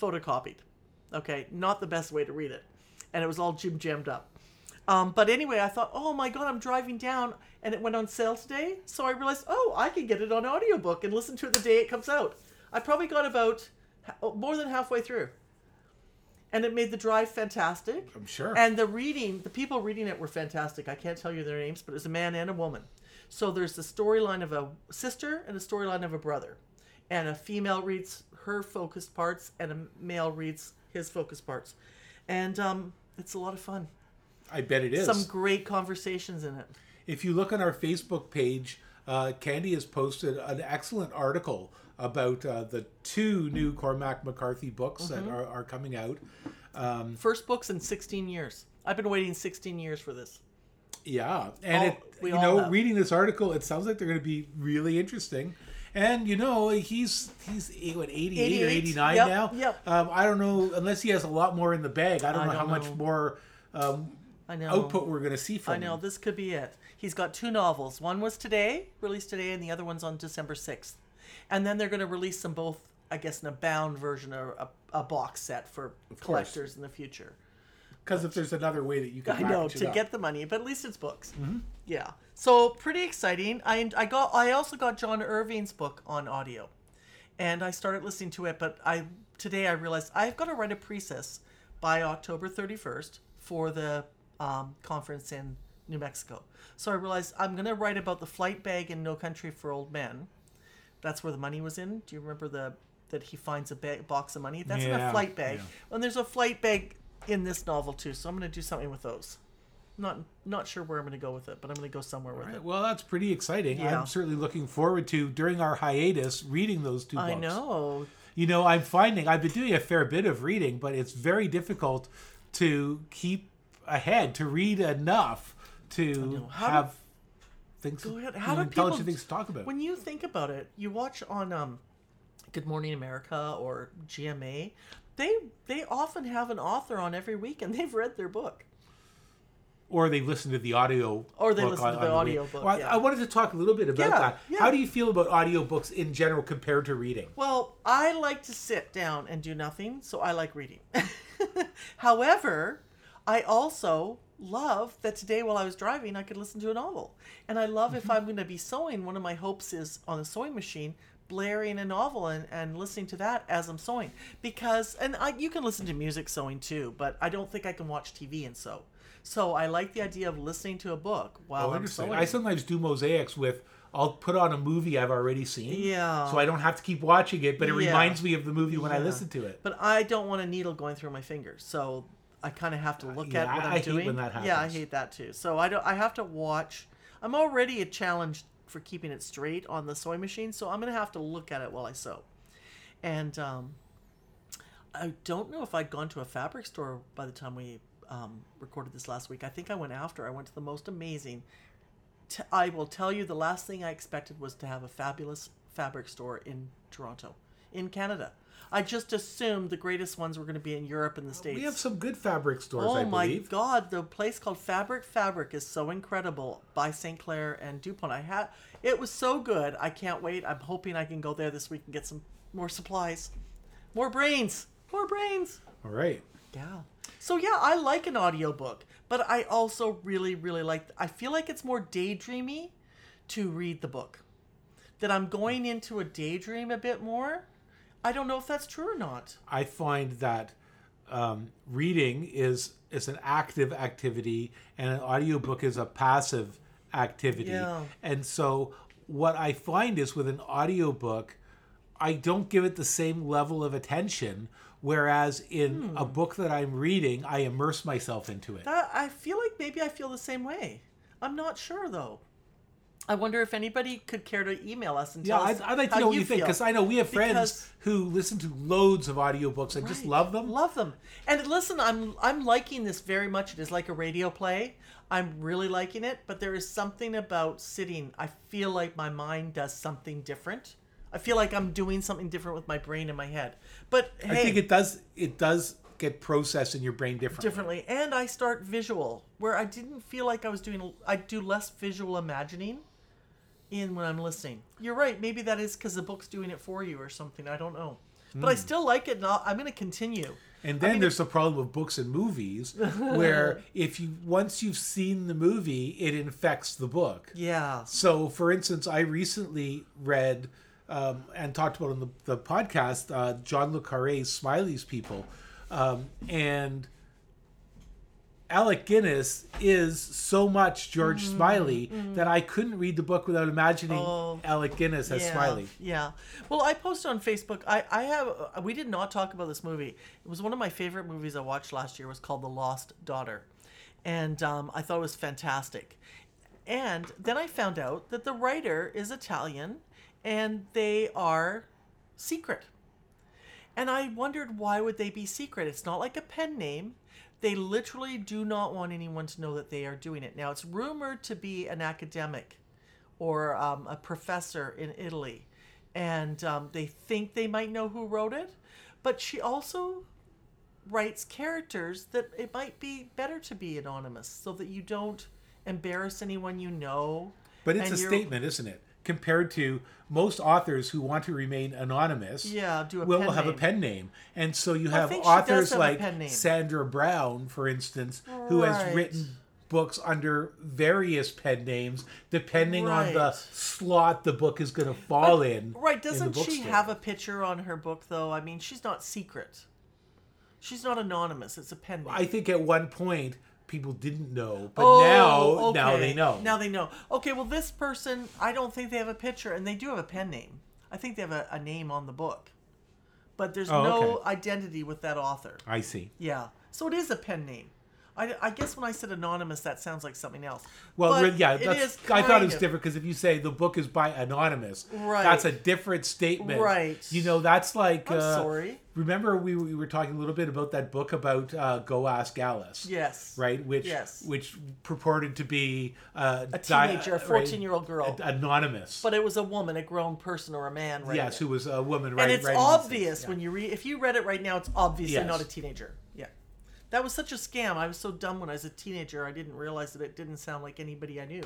Speaker 1: photocopied. Okay, not the best way to read it. And it was all jim jammed up. Um, but anyway, I thought, "Oh my god, I'm driving down and it went on sale today." So I realized, "Oh, I can get it on audiobook and listen to it the day it comes out." I probably got about more than halfway through. And it made the drive fantastic.
Speaker 2: I'm sure.
Speaker 1: And the reading, the people reading it were fantastic. I can't tell you their names, but it was a man and a woman. So there's the storyline of a sister and a storyline of a brother. And a female reads her focused parts, and a male reads his focused parts. And um, it's a lot of fun.
Speaker 2: I bet it is.
Speaker 1: Some great conversations in it.
Speaker 2: If you look on our Facebook page, uh, Candy has posted an excellent article about uh, the two new Cormac McCarthy books
Speaker 1: Mm-hmm.
Speaker 2: that are, are coming out.
Speaker 1: First books in 16 years. I've been waiting 16 years for this.
Speaker 2: Yeah, and
Speaker 1: All-
Speaker 2: it,
Speaker 1: we
Speaker 2: you know,
Speaker 1: have.
Speaker 2: reading this article, it sounds like they're going to be really interesting. And you know, he's he's what eighty eight or eighty nine
Speaker 1: Yep,
Speaker 2: now.
Speaker 1: yep.
Speaker 2: Um, I don't know unless he has a lot more in the bag. I don't
Speaker 1: I
Speaker 2: know
Speaker 1: don't
Speaker 2: how much more um,
Speaker 1: I know.
Speaker 2: output we're going to see from
Speaker 1: I know
Speaker 2: him.
Speaker 1: this could be it. He's got two novels. One was today, released today, and the other one's on December sixth. And then they're going to release them both, I guess, in a bound version or a, a box set for collectors in the future.
Speaker 2: Because if there's another way that you can
Speaker 1: I know to get the money, but at least it's books.
Speaker 2: Mm-hmm.
Speaker 1: Yeah. So pretty exciting. I I got I also got John Irving's book on audio, and I started listening to it. But I today I realized I've got to write a precis by October thirty first for the um, conference in New Mexico. So I realized I'm gonna write about the flight bag in No Country for Old Men. That's where the money was in. Do you remember the that he finds a bag, box of money? That's in a flight bag.
Speaker 2: yeah.
Speaker 1: And there's a flight bag in this novel too. So I'm gonna do something with those. Not not sure where I'm gonna go with it, but I'm gonna go somewhere with
Speaker 2: Right,
Speaker 1: it.
Speaker 2: Well, that's pretty exciting.
Speaker 1: Yeah.
Speaker 2: I'm certainly looking forward to during our hiatus reading those two books.
Speaker 1: I know.
Speaker 2: You know, I'm finding I've been doing a fair bit of reading, but it's very difficult to keep ahead to read enough to
Speaker 1: How do-
Speaker 2: have things,
Speaker 1: Go ahead. How do people
Speaker 2: things to talk about.
Speaker 1: When you think about it, you watch on um, Good Morning America or GMA, they they often have an author on every week and they've read their book.
Speaker 2: Or they listen to the audio
Speaker 1: Or they
Speaker 2: book
Speaker 1: listen to the
Speaker 2: way.
Speaker 1: audio book,
Speaker 2: Well, I-
Speaker 1: yeah.
Speaker 2: I wanted to talk a little bit about
Speaker 1: Yeah,
Speaker 2: that.
Speaker 1: yeah.
Speaker 2: How do you feel about audiobooks in general compared to reading?
Speaker 1: Well, I like to sit down and do nothing, so I like reading. However, I also love that today while I was driving, I could listen to a novel. And I love if mm-hmm. I'm going to be sewing, one of my hopes is on the sewing machine, blaring a novel and, and listening to that as I'm sewing. Because, and I, you can listen to music sewing too, but I don't think I can watch TV and sew. So I like the idea of listening to a book while
Speaker 2: Oh,
Speaker 1: I'm sewing.
Speaker 2: I sometimes do mosaics with. I'll put on a movie I've already seen,
Speaker 1: Yeah.
Speaker 2: so I don't have to keep watching it, but it
Speaker 1: Yeah.
Speaker 2: reminds me of the movie when I listen to it.
Speaker 1: But I don't want a needle going through my fingers, so I kind of have to uh, look
Speaker 2: yeah,
Speaker 1: at what
Speaker 2: I-
Speaker 1: I'm
Speaker 2: I hate
Speaker 1: doing.
Speaker 2: when that happens
Speaker 1: Yeah, I hate that too. So I don't. I have to watch. I'm already a challenge for keeping it straight on the sewing machine, so I'm gonna have to look at it while I sew. And um, I don't know if I'd gone to a fabric store by the time we um, recorded this last week. I think I went after. I went to the most amazing. T- I will tell you, the last thing I expected was to have a fabulous fabric store in Toronto, in Canada. I just assumed the greatest ones were going to be in Europe and the States.
Speaker 2: We have some good fabric stores,
Speaker 1: Oh
Speaker 2: I
Speaker 1: my
Speaker 2: believe.
Speaker 1: God! The place called Fabric Fabric is so incredible by St. Clair and Dupont. I had it was so good. I can't wait. I'm hoping I can go there this week and get some more supplies, more brains, more brains.
Speaker 2: All right.
Speaker 1: Yeah. So yeah, I like an audiobook, but I also really, really like. I feel like it's more daydreamy to read the book. That I'm going into a daydream a bit more. I don't know if that's true or not.
Speaker 2: I find that um, reading is is an active activity and an audiobook is a passive activity.
Speaker 1: Yeah.
Speaker 2: And so what I find is with an audiobook, I don't give it the same level of attention. Whereas in a book that I'm reading, I immerse myself into it.
Speaker 1: That I feel like maybe I feel the same way. I'm not sure though. I wonder if anybody could care to email us and
Speaker 2: Yeah,
Speaker 1: tell
Speaker 2: I'd,
Speaker 1: us
Speaker 2: I'd like to know what you think because I know we have friends
Speaker 1: Because-
Speaker 2: who listen to loads of audiobooks and just love them.
Speaker 1: Love them. And listen, I'm I'm liking this very much. It is like a radio play. I'm really liking it, but there is something about sitting. I feel like my mind does something different. I feel like I'm doing something different with my brain and my head. But hey,
Speaker 2: I think it does it does get processed in your brain differently.
Speaker 1: differently and i start visual where i didn't feel like i was doing i do less visual imagining in when i'm listening. You're right maybe that is because the book's doing it for you or something i don't know. But i still like it and I'll, i'm going to continue.
Speaker 2: And then there's the problem of books and movies, where if you once you've seen the movie, it infects the book.
Speaker 1: yeah.
Speaker 2: So, for instance, I recently read um, and talked about on the, the podcast uh, John Le Carre's Smiley's People, um, and Alec Guinness is so much George Smiley that I couldn't read the book without imagining
Speaker 1: Mm-hmm. Oh,
Speaker 2: Alec Guinness as
Speaker 1: yeah,
Speaker 2: Smiley.
Speaker 1: Yeah. Well, I posted on Facebook. I I have. We did not talk about this movie. It was one of my favorite movies I watched last year. It was called The Lost Daughter, and um, I thought it was fantastic. And then I found out that the writer is Italian, and they are secret. And I wondered why would they be secret? It's not like a pen name. They literally do not want anyone to know that they are doing it. Now it's rumored to be an academic or um, a professor in Italy, and um, they think they might know who wrote it. But she also writes characters that it might be better to be anonymous, so that you don't embarrass anyone you know.
Speaker 2: But it's a statement, isn't it? Compared to most authors who want to remain anonymous,
Speaker 1: Yeah, do a
Speaker 2: will
Speaker 1: pen
Speaker 2: have a pen name. And so you have
Speaker 1: think she does
Speaker 2: authors
Speaker 1: have
Speaker 2: like. Sandra Brown, for instance, who has written books under various pen names depending on the slot the book is going to fall in.
Speaker 1: Right, doesn't she have a picture on her book though? I mean, she's not secret. She's not anonymous. It's a pen name.
Speaker 2: I think at one point people didn't know, but
Speaker 1: Oh,
Speaker 2: now now they know.
Speaker 1: Now they know. Okay, well, this person, I don't think they have a picture, and they do have a pen name. I think they have a, a name on the book, but there's
Speaker 2: Oh,
Speaker 1: no
Speaker 2: okay.
Speaker 1: identity with that author.
Speaker 2: I see.
Speaker 1: Yeah, so it is a pen name. I, I guess when I said anonymous, that sounds like something else.
Speaker 2: Well,
Speaker 1: But
Speaker 2: yeah, that's,
Speaker 1: is
Speaker 2: I thought it was
Speaker 1: of-
Speaker 2: different because if you say the book is by anonymous,
Speaker 1: Right.
Speaker 2: that's a different statement.
Speaker 1: Right.
Speaker 2: You know, that's like.
Speaker 1: I'm
Speaker 2: uh,
Speaker 1: sorry.
Speaker 2: Remember, we, we were talking a little bit about that book about uh, Go Ask Alice.
Speaker 1: Yes.
Speaker 2: Right, which
Speaker 1: Yes.
Speaker 2: which purported to be uh,
Speaker 1: A
Speaker 2: di-
Speaker 1: teenager, a 14 year old girl.
Speaker 2: anonymous.
Speaker 1: But it was a woman, a grown person, or a man. Writing
Speaker 2: yes, who was a woman, right?
Speaker 1: and it's
Speaker 2: writing these things,
Speaker 1: obvious
Speaker 2: yeah.
Speaker 1: when you read. If you read it right now, it's obviously
Speaker 2: Yes.
Speaker 1: not a teenager. That was such a scam. I was so dumb when I was a teenager. I didn't realize that it didn't sound like anybody I knew.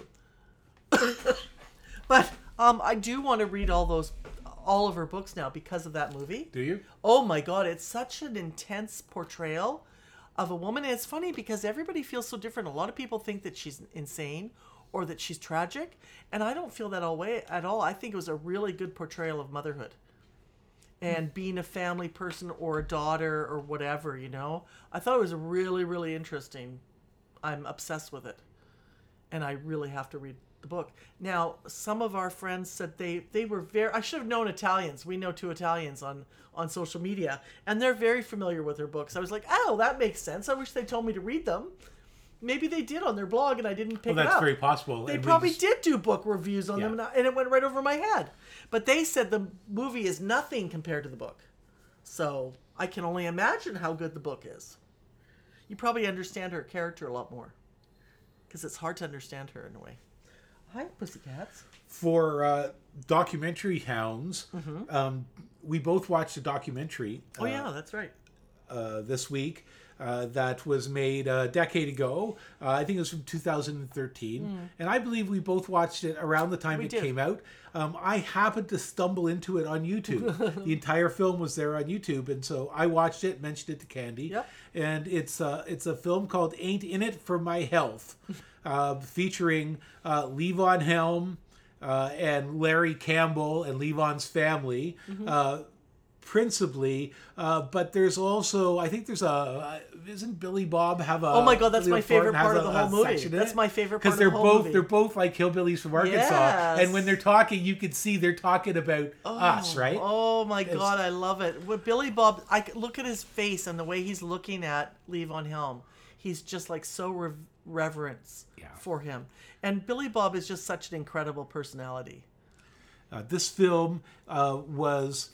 Speaker 1: but um, I do want to read all those, all of her books now because of that movie.
Speaker 2: Do you?
Speaker 1: Oh my god, it's such an intense portrayal of a woman. And it's funny because everybody feels so different. A lot of people think that she's insane or that she's tragic, and I don't feel that all way at all. I think it was a really good portrayal of motherhood and being a family person or a daughter or whatever, you know. I thought it was really really interesting. I'm obsessed with it. And I really have to read the book. Now, some of our friends said they they were very I should have known Italians. We know two Italians on on social media and they're very familiar with her books. I was like, "Oh, that makes sense. I wish they told me to read them." Maybe they did on their blog and I didn't pick up.
Speaker 2: Well,
Speaker 1: it
Speaker 2: that's
Speaker 1: up.
Speaker 2: very possible.
Speaker 1: They
Speaker 2: and
Speaker 1: probably
Speaker 2: just-
Speaker 1: did do book reviews on them, and, I- and it went right over my head. But they said the movie is nothing compared to the book. So I can only imagine how good the book is. You probably understand her character a lot more. Because it's hard to understand her in a way. Hi, pussycats.
Speaker 2: for uh, documentary hounds. Um, we both watched a documentary.
Speaker 1: Mm-hmm. Oh, yeah, that's right.
Speaker 2: uh, this week uh, that was made a decade ago. Uh, I think it was from 2013, and I believe we both watched it around the time.
Speaker 1: We
Speaker 2: it
Speaker 1: did.
Speaker 2: came out. Um, I happened to stumble into it on YouTube. the entire film was there on YouTube, and so I watched it, mentioned it to Candy,
Speaker 1: Yep.
Speaker 2: and it's uh, it's a film called "Ain't in It for My Health," uh, featuring uh, Levon Helm. Uh, and Larry Campbell and Levon's family,
Speaker 1: Mm-hmm.
Speaker 2: Principally, uh, but there's also I think there's a uh, isn't Billy Bob have a
Speaker 1: Oh my God, that's
Speaker 2: Billy
Speaker 1: my favorite part of the
Speaker 2: a
Speaker 1: whole movie. That's my favorite part of
Speaker 2: they're
Speaker 1: the
Speaker 2: both
Speaker 1: movie.
Speaker 2: they're both like hillbillies from Arkansas,
Speaker 1: Yes.
Speaker 2: and when they're talking, you can see they're talking about us, right?
Speaker 1: Oh my god, I love it. With Billy Bob, I look at his face and the way he's looking at Levon Helm. He's just like so rev- reverence
Speaker 2: Yeah.
Speaker 1: for him. And Billy Bob is just such an incredible personality.
Speaker 2: Uh, this film uh, was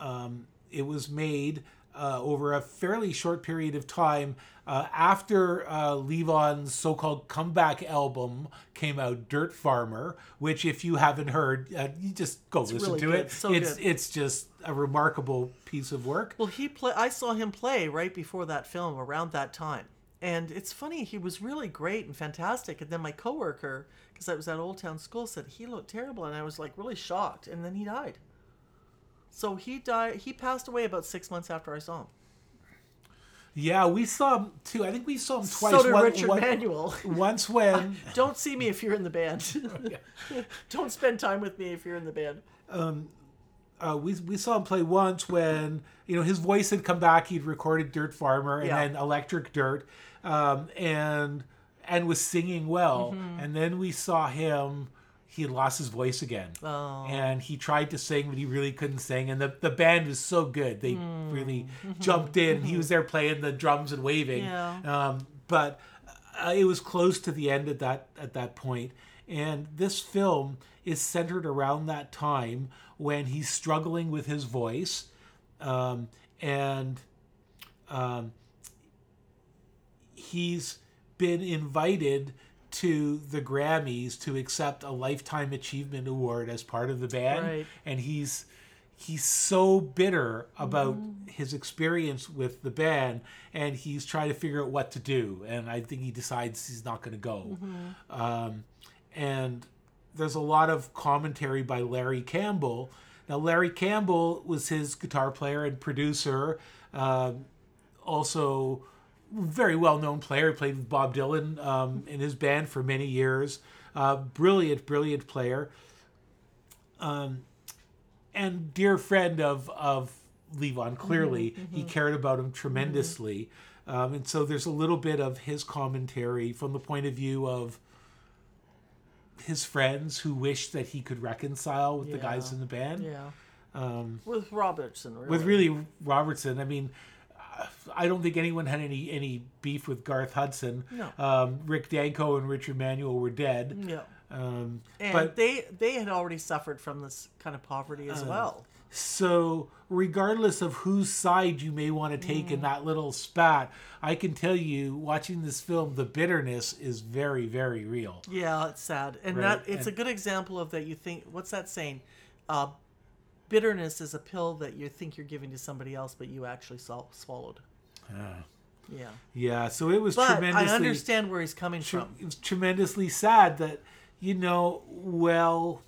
Speaker 2: um, it was made uh, over a fairly short period of time uh, after uh, Levon's so-called comeback album came out, Dirt Farmer, which if you haven't heard, uh, you just go listen
Speaker 1: really
Speaker 2: to
Speaker 1: good.
Speaker 2: it.
Speaker 1: So
Speaker 2: it's
Speaker 1: good.
Speaker 2: it's just a remarkable piece of work.
Speaker 1: Well, he play. I saw him play right before that film, around that time, and it's funny. He was really great and fantastic. And then my coworker, because I was at Old Town School, said he looked terrible, and I was like really shocked. And then he died. So he died. He passed away about six months after I saw him.
Speaker 2: Yeah, we saw him too. I think we saw him twice.
Speaker 1: so did
Speaker 2: One-
Speaker 1: Richard
Speaker 2: one-
Speaker 1: Manuel.
Speaker 2: Once when
Speaker 1: Don't see me if you're in the band. Don't spend time with me if you're in the band.
Speaker 2: uh, we we saw him play once when you know his voice had come back. He'd recorded Dirt Farmer and
Speaker 1: Yeah.
Speaker 2: then Electric Dirt, um, and and was singing well.
Speaker 1: Mm-hmm.
Speaker 2: And then we saw him. He had lost his voice again,
Speaker 1: Oh.
Speaker 2: and he tried to sing, but he really couldn't sing. And the, the band was so good; they
Speaker 1: Hmm.
Speaker 2: really jumped in. He was there playing the drums and waving.
Speaker 1: Yeah.
Speaker 2: Um, but uh, it was close to the end at that at that point. And this film is centered around that time when he's struggling with his voice, um, and um, he's been invited to the Grammys to accept a lifetime achievement award as part of the band,
Speaker 1: Right.
Speaker 2: and he's he's so bitter about his experience with the band and he's trying to figure out what to do. And i think he decides he's not going to go um, and there's a lot of commentary by larry campbell. Now larry campbell was his guitar player and producer um, also very well-known player He played with bob dylan um, in his band for many years uh, brilliant brilliant player and dear friend of of Levon. Clearly, he cared about him tremendously, um, and so there's a little bit of his commentary from the point of view of his friends who wish that he could reconcile with the guys in the band.
Speaker 1: Yeah. with Robertson, really.
Speaker 2: With really Robertson, I mean, I don't think anyone had any any beef with Garth Hudson.
Speaker 1: No.
Speaker 2: Um, Rick Danko and Richard Manuel were dead.
Speaker 1: Yeah.
Speaker 2: Um,
Speaker 1: And
Speaker 2: but
Speaker 1: they they had already suffered from this kind of poverty
Speaker 2: Uh,
Speaker 1: as well.
Speaker 2: So, regardless of whose side you may want to take
Speaker 1: Mm.
Speaker 2: in that little spat, I can tell you, watching this film, the bitterness is very, very real.
Speaker 1: Yeah, it's sad, and
Speaker 2: Right,
Speaker 1: that it's
Speaker 2: and-
Speaker 1: a good example of that. You think what's that saying? Uh, bitterness is a pill that you think you're giving to somebody else, but you actually swal- swallowed. Yeah,
Speaker 2: Yeah, so it was
Speaker 1: but
Speaker 2: tremendously.
Speaker 1: I understand where he's coming
Speaker 2: tre-
Speaker 1: from.
Speaker 2: it was tremendously sad that you know well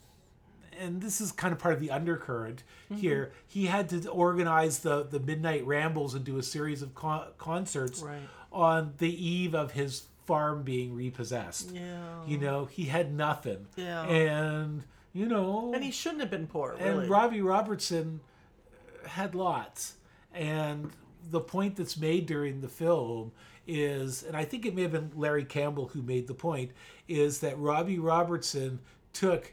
Speaker 2: and this is kind of part of the undercurrent
Speaker 1: Mm-hmm.
Speaker 2: here he had to organize the the midnight rambles and do a series of con- concerts
Speaker 1: Right.
Speaker 2: on the eve of his farm being repossessed
Speaker 1: Yeah,
Speaker 2: you know he had nothing
Speaker 1: Yeah.
Speaker 2: and you know
Speaker 1: and he shouldn't have been poor.
Speaker 2: and Robbie Robertson had lots. And the point that's made during the film is, and I think it may have been Larry Campbell who made the point, is that Robbie Robertson took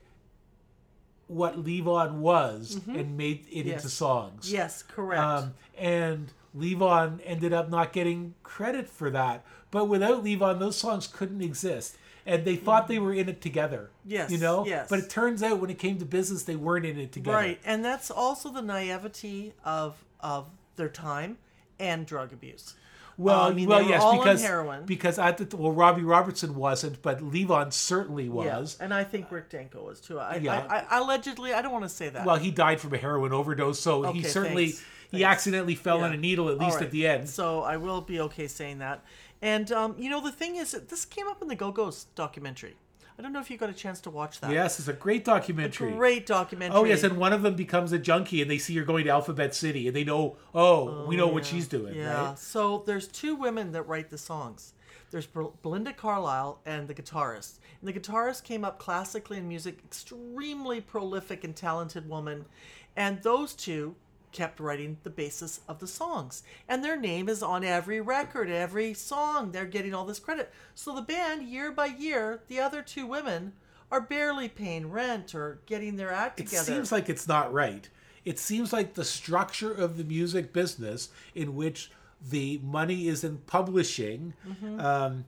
Speaker 2: what Levon was and made it
Speaker 1: Mm-hmm. Yes.
Speaker 2: into songs.
Speaker 1: yes, correct.
Speaker 2: Um, and Levon ended up not getting credit for that. But without Levon, those songs couldn't exist. And they thought they were in it together.
Speaker 1: Yes,
Speaker 2: You know?
Speaker 1: yes.
Speaker 2: But it turns out when it came to business, they weren't in it together.
Speaker 1: Right, and that's also the naivety of of their time and drug abuse.
Speaker 2: Well, um,
Speaker 1: I mean,
Speaker 2: well,
Speaker 1: they were
Speaker 2: yes,
Speaker 1: all on
Speaker 2: because
Speaker 1: heroin.
Speaker 2: because at the well, Robbie Robertson wasn't, but Levon certainly was.
Speaker 1: Yeah, and I think Rick Danko was too. I,
Speaker 2: Yeah.
Speaker 1: I, I, allegedly, I don't want to say that.
Speaker 2: Well, he died from a heroin overdose, so he certainly
Speaker 1: thanks,
Speaker 2: he
Speaker 1: thanks.
Speaker 2: accidentally fell on a needle at least
Speaker 1: right,
Speaker 2: at the end.
Speaker 1: So I will be okay saying that. And um, you know, the thing is, this came up in the Go Go's documentary. I don't know if you got a chance to watch that.
Speaker 2: Yes, it's a great documentary.
Speaker 1: Great documentary.
Speaker 2: Oh yes, and one of them becomes a junkie, and they see you're going to Alphabet City, and they know, oh, we know what she's doing,
Speaker 1: Yeah.
Speaker 2: right?
Speaker 1: So there's two women that write the songs. There's Bel- Belinda Carlisle and the guitarist. And the guitarist came up classically in music, extremely prolific and talented woman. And those two kept writing the basis of the songs. And their name is on every record, every song. They're getting all this credit. So the band, year by year, the other two women are barely paying rent or getting their act together.
Speaker 2: It seems like it's not right. It seems like the structure of the music business, in which the money is in publishing,
Speaker 1: Mm-hmm.
Speaker 2: um,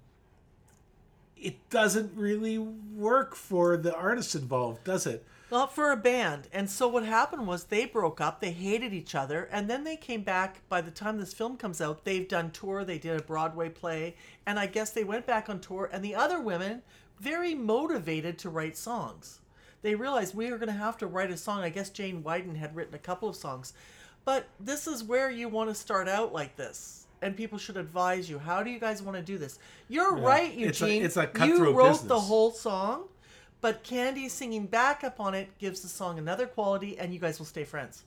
Speaker 2: it doesn't really work for the artists involved, does it?
Speaker 1: Not for a band. And so what happened was they broke up, they hated each other, and then they came back. By the time this film comes out, they've done tour, they did a Broadway play, and I guess they went back on tour, and the other women, very motivated to write songs. They realized we are going to have to write a song. I guess Jane Wiedlin had written a couple of songs. But this is where you want to start out like this. And people should advise you. How do you guys want to do this? You're right, Eugene.
Speaker 2: It's a- it's a
Speaker 1: you
Speaker 2: cutthroat
Speaker 1: wrote the whole song, but Candy singing backup on it gives the song another quality, and you guys will stay friends.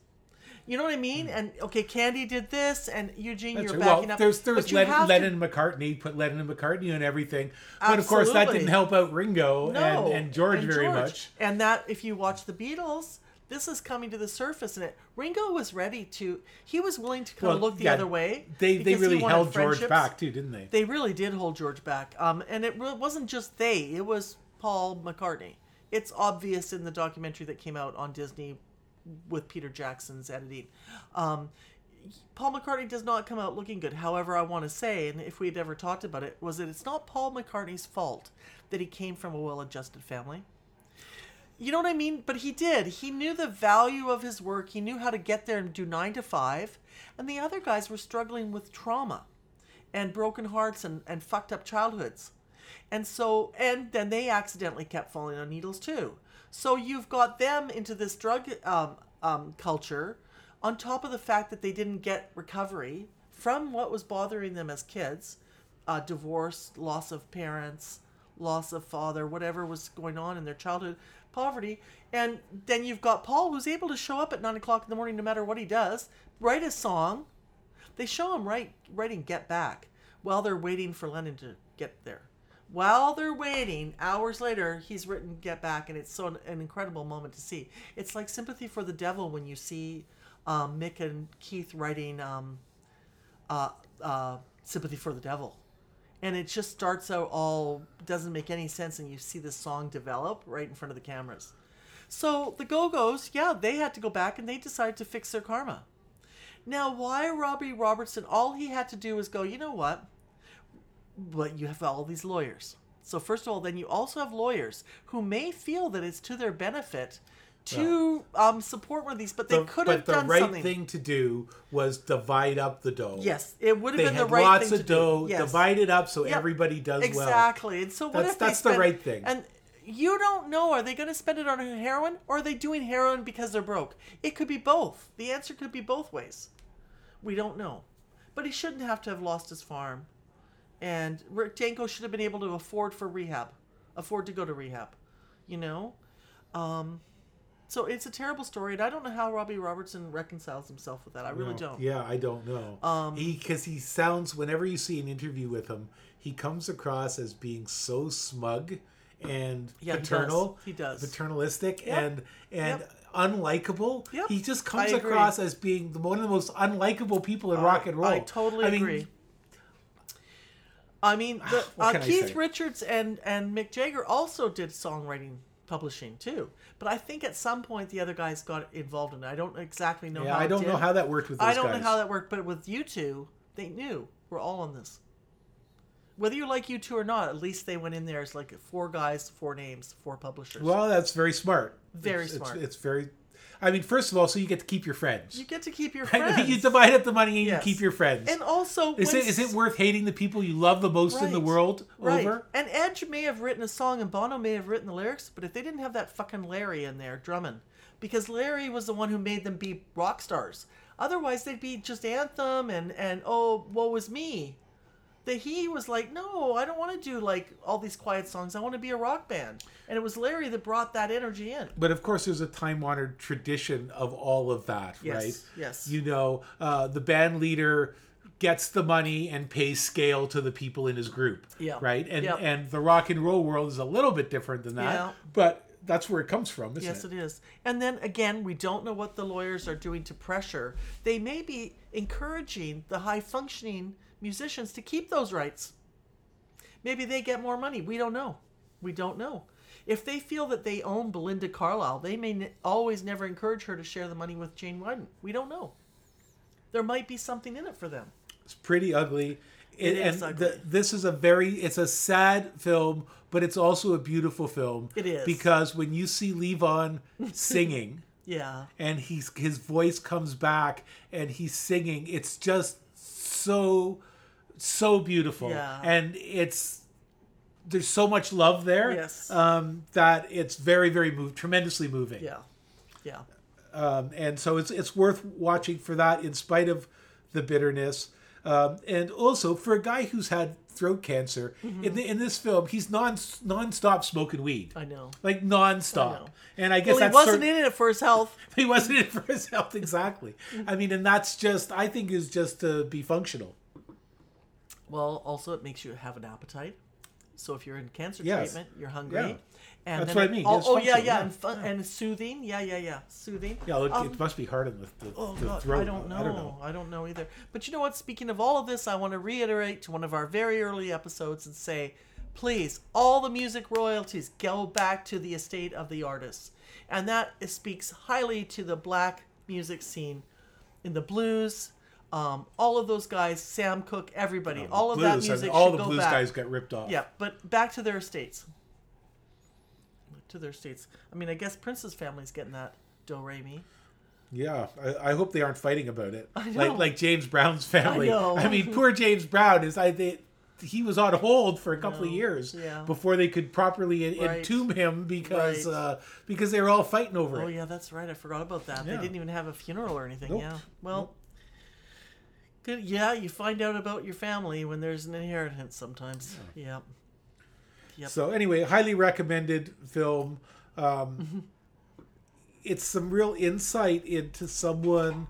Speaker 1: You know what I mean? And okay, Candy did this, and Eugene.
Speaker 2: That's
Speaker 1: you're
Speaker 2: right.
Speaker 1: backing
Speaker 2: well,
Speaker 1: up.
Speaker 2: there's there's Len-
Speaker 1: to-
Speaker 2: Lennon and McCartney put Lennon and McCartney and everything, but of course that didn't help out Ringo
Speaker 1: no,
Speaker 2: and, and George
Speaker 1: and
Speaker 2: very
Speaker 1: George.
Speaker 2: much.
Speaker 1: And that, if you watch the Beatles, this is coming to the surface, and it Ringo was ready to. He was willing to kind of look the
Speaker 2: yeah,
Speaker 1: other way.
Speaker 2: They they
Speaker 1: he
Speaker 2: really
Speaker 1: wanted
Speaker 2: held George back too, didn't they?
Speaker 1: They really did hold George back. Um, and it wasn't just they; it was Paul McCartney. It's obvious in the documentary that came out on Disney with Peter Jackson's editing. Um, Paul McCartney does not come out looking good. However, I want to say, and if we had ever talked about it, was that it's not Paul McCartney's fault that he came from a well-adjusted family. You know what I mean? But he did. He knew the value of his work. He knew how to get there and do nine to five. And the other guys were struggling with trauma and broken hearts and, and fucked up childhoods. And so, and then they accidentally kept falling on needles too. So you've got them into this drug um, um, culture on top of the fact that they didn't get recovery from what was bothering them as kids uh, divorce, loss of parents, loss of father, whatever was going on in their childhood, poverty. And then you've got Paul who's able to show up at nine o'clock in the morning no matter what he does, write a song. They show him write, writing Get Back while they're waiting for Lennon to get there. While they're waiting, hours later, he's written Get Back, and it's so an, an incredible moment to see. It's like Sympathy for the Devil when you see um, Mick and Keith writing um, uh, uh, Sympathy for the Devil. And it just starts out all doesn't make any sense, and you see this song develop right in front of the cameras. So the Go Go's, yeah, they had to go back and they decided to fix their karma. Now, why Robbie Robertson? All he had to do was go, you know what? But you have all these lawyers. So, first of all, then you also have lawyers who may feel that it's to their benefit to um, support one of these, but they
Speaker 2: The-
Speaker 1: could
Speaker 2: but
Speaker 1: have
Speaker 2: the
Speaker 1: done
Speaker 2: right
Speaker 1: something.
Speaker 2: thing to do was divide up the dough.
Speaker 1: Yes, it would have
Speaker 2: They
Speaker 1: been the right
Speaker 2: lots
Speaker 1: thing
Speaker 2: of
Speaker 1: to
Speaker 2: dough.
Speaker 1: do. Yes.
Speaker 2: Divide it up so
Speaker 1: Yep.
Speaker 2: everybody does well.
Speaker 1: Exactly. And so what
Speaker 2: That's-
Speaker 1: if
Speaker 2: that's the right thing.
Speaker 1: And you don't know. Are they going to spend it on heroin, or are they doing heroin because they're broke? It could be both. The answer could be both ways. We don't know. But he shouldn't have to have lost his farm, and Rick Danko should have been able to afford for rehab, afford to go to rehab. You know, um, so it's a terrible story, and I don't know how Robbie Robertson reconciles himself with that. I really
Speaker 2: No.
Speaker 1: don't.
Speaker 2: Yeah, I don't know.
Speaker 1: Um,
Speaker 2: he because he sounds whenever you see an interview with him, he comes across as being so smug and
Speaker 1: Yeah, he does.
Speaker 2: paternal.
Speaker 1: He does.
Speaker 2: paternalistic
Speaker 1: Yep.
Speaker 2: and and
Speaker 1: Yep.
Speaker 2: unlikable.
Speaker 1: Yep.
Speaker 2: He just comes across as being the, one of the most unlikable people in rock and roll.
Speaker 1: I totally
Speaker 2: I mean,
Speaker 1: agree. I mean, the, uh,
Speaker 2: can I
Speaker 1: Keith? Richards and and Mick Jagger also did songwriting publishing too. But I think at some point the other guys got involved in it. I don't exactly know
Speaker 2: Yeah,
Speaker 1: how.
Speaker 2: I don't know how that worked with those
Speaker 1: I don't
Speaker 2: guys.
Speaker 1: know how that worked, but with you two, they knew we're all on this. Whether you like you two or not, at least they went in there as like four guys, four names, four publishers.
Speaker 2: Well, that's very smart.
Speaker 1: Very
Speaker 2: It's-
Speaker 1: smart.
Speaker 2: It's, it's very. I mean, first of all, so you get to keep your friends.
Speaker 1: you get to keep your
Speaker 2: Right?
Speaker 1: Friends.
Speaker 2: you divide up the money and
Speaker 1: Yes.
Speaker 2: you keep your friends.
Speaker 1: and also,
Speaker 2: is it is it worth hating the people you love the most in the world
Speaker 1: Right.
Speaker 2: over?
Speaker 1: And Edge may have written a song and Bono may have written the lyrics, but if they didn't have that fucking Larry in there drumming, because Larry was the one who made them be rock stars. Otherwise, they'd be just Anthem and and oh, woe is me. That he was like, no, I don't want to do like all these quiet songs. I want to be a rock band. And it was Larry that brought that energy in.
Speaker 2: But of course, there's a time honored tradition of all of that,
Speaker 1: Yes,
Speaker 2: right?
Speaker 1: yes.
Speaker 2: You know, uh, the band leader gets the money and pays scale to the people in his group.
Speaker 1: Yeah.
Speaker 2: Right? And
Speaker 1: Yep.
Speaker 2: and the rock and roll world is a little bit different than that.
Speaker 1: Yeah.
Speaker 2: But that's where it comes from, isn't
Speaker 1: Yes,
Speaker 2: it?
Speaker 1: it is. And then again, we don't know what the lawyers are doing to pressure. They may be encouraging the high functioning musicians to keep those rights. Maybe they get more money. We don't know. We don't know. If they feel that they own Belinda Carlisle, they may always never encourage her to share the money with Jane Wiedlin. We don't know. There might be something in it for them.
Speaker 2: It's pretty ugly.
Speaker 1: It
Speaker 2: and
Speaker 1: is
Speaker 2: the-
Speaker 1: ugly.
Speaker 2: this is a very it's a sad film, but it's also a beautiful film.
Speaker 1: It is.
Speaker 2: because when you see Levon singing.
Speaker 1: Yeah.
Speaker 2: and he's his voice comes back and he's singing it's just so so beautiful
Speaker 1: Yeah.
Speaker 2: and it's there's so much love there
Speaker 1: Yes.
Speaker 2: um, that it's very very move tremendously moving
Speaker 1: Yeah. Yeah.
Speaker 2: um, and so it's it's worth watching for that in spite of the bitterness um, and also for a guy who's had throat cancer in the, in this film he's non non-stop smoking weed
Speaker 1: I know.
Speaker 2: like
Speaker 1: I
Speaker 2: non-stop
Speaker 1: know.
Speaker 2: and i guess
Speaker 1: Well, he wasn't
Speaker 2: sort-
Speaker 1: in it for his health.
Speaker 2: he wasn't in it for his health exactly. I mean, and that's just I think is just to be functional.
Speaker 1: Well, also it makes you have an appetite. So if you're in cancer
Speaker 2: Yes.
Speaker 1: treatment, you're hungry.
Speaker 2: Yeah.
Speaker 1: And
Speaker 2: That's what I mean.
Speaker 1: Oh, oh, yeah, yeah,
Speaker 2: yeah.
Speaker 1: and, fun, and soothing. Yeah, yeah, yeah, soothing.
Speaker 2: Yeah, it,
Speaker 1: Um,
Speaker 2: it must be hard on the, the,
Speaker 1: Oh
Speaker 2: the
Speaker 1: God,
Speaker 2: throat.
Speaker 1: I don't know.
Speaker 2: I don't know.
Speaker 1: I don't know either. But you know what? Speaking of all of this, I want to reiterate to one of our very early episodes and say, please, all the music royalties go back to the estate of the artists, and that speaks highly to the black music scene, in the blues. Um, all of those guys, Sam Cooke, everybody, all of that
Speaker 2: Blues, I mean,
Speaker 1: music
Speaker 2: all
Speaker 1: should
Speaker 2: the
Speaker 1: go
Speaker 2: blues
Speaker 1: back.
Speaker 2: guys got ripped off.
Speaker 1: Yeah, but back to their estates. To their states. I mean, I guess Prince's family's getting that do re mi.
Speaker 2: Yeah, I, I hope they aren't fighting about it.
Speaker 1: I
Speaker 2: Like
Speaker 1: know.
Speaker 2: like James Brown's family.
Speaker 1: know.
Speaker 2: mean, poor James Brown is I they, he was on hold for a couple of years
Speaker 1: Yeah.
Speaker 2: before they could properly
Speaker 1: Right.
Speaker 2: entomb him because
Speaker 1: Right.
Speaker 2: uh, because they were all fighting over
Speaker 1: Oh
Speaker 2: it.
Speaker 1: Oh yeah, that's right. I forgot about that.
Speaker 2: Yeah.
Speaker 1: They didn't even have a funeral or anything.
Speaker 2: Nope.
Speaker 1: Yeah. Well, good. Yeah, you find out about your family when there's an inheritance sometimes. Yeah. Yep.
Speaker 2: So anyway, highly recommended film. Um,
Speaker 1: Mm-hmm.
Speaker 2: it's some real insight into someone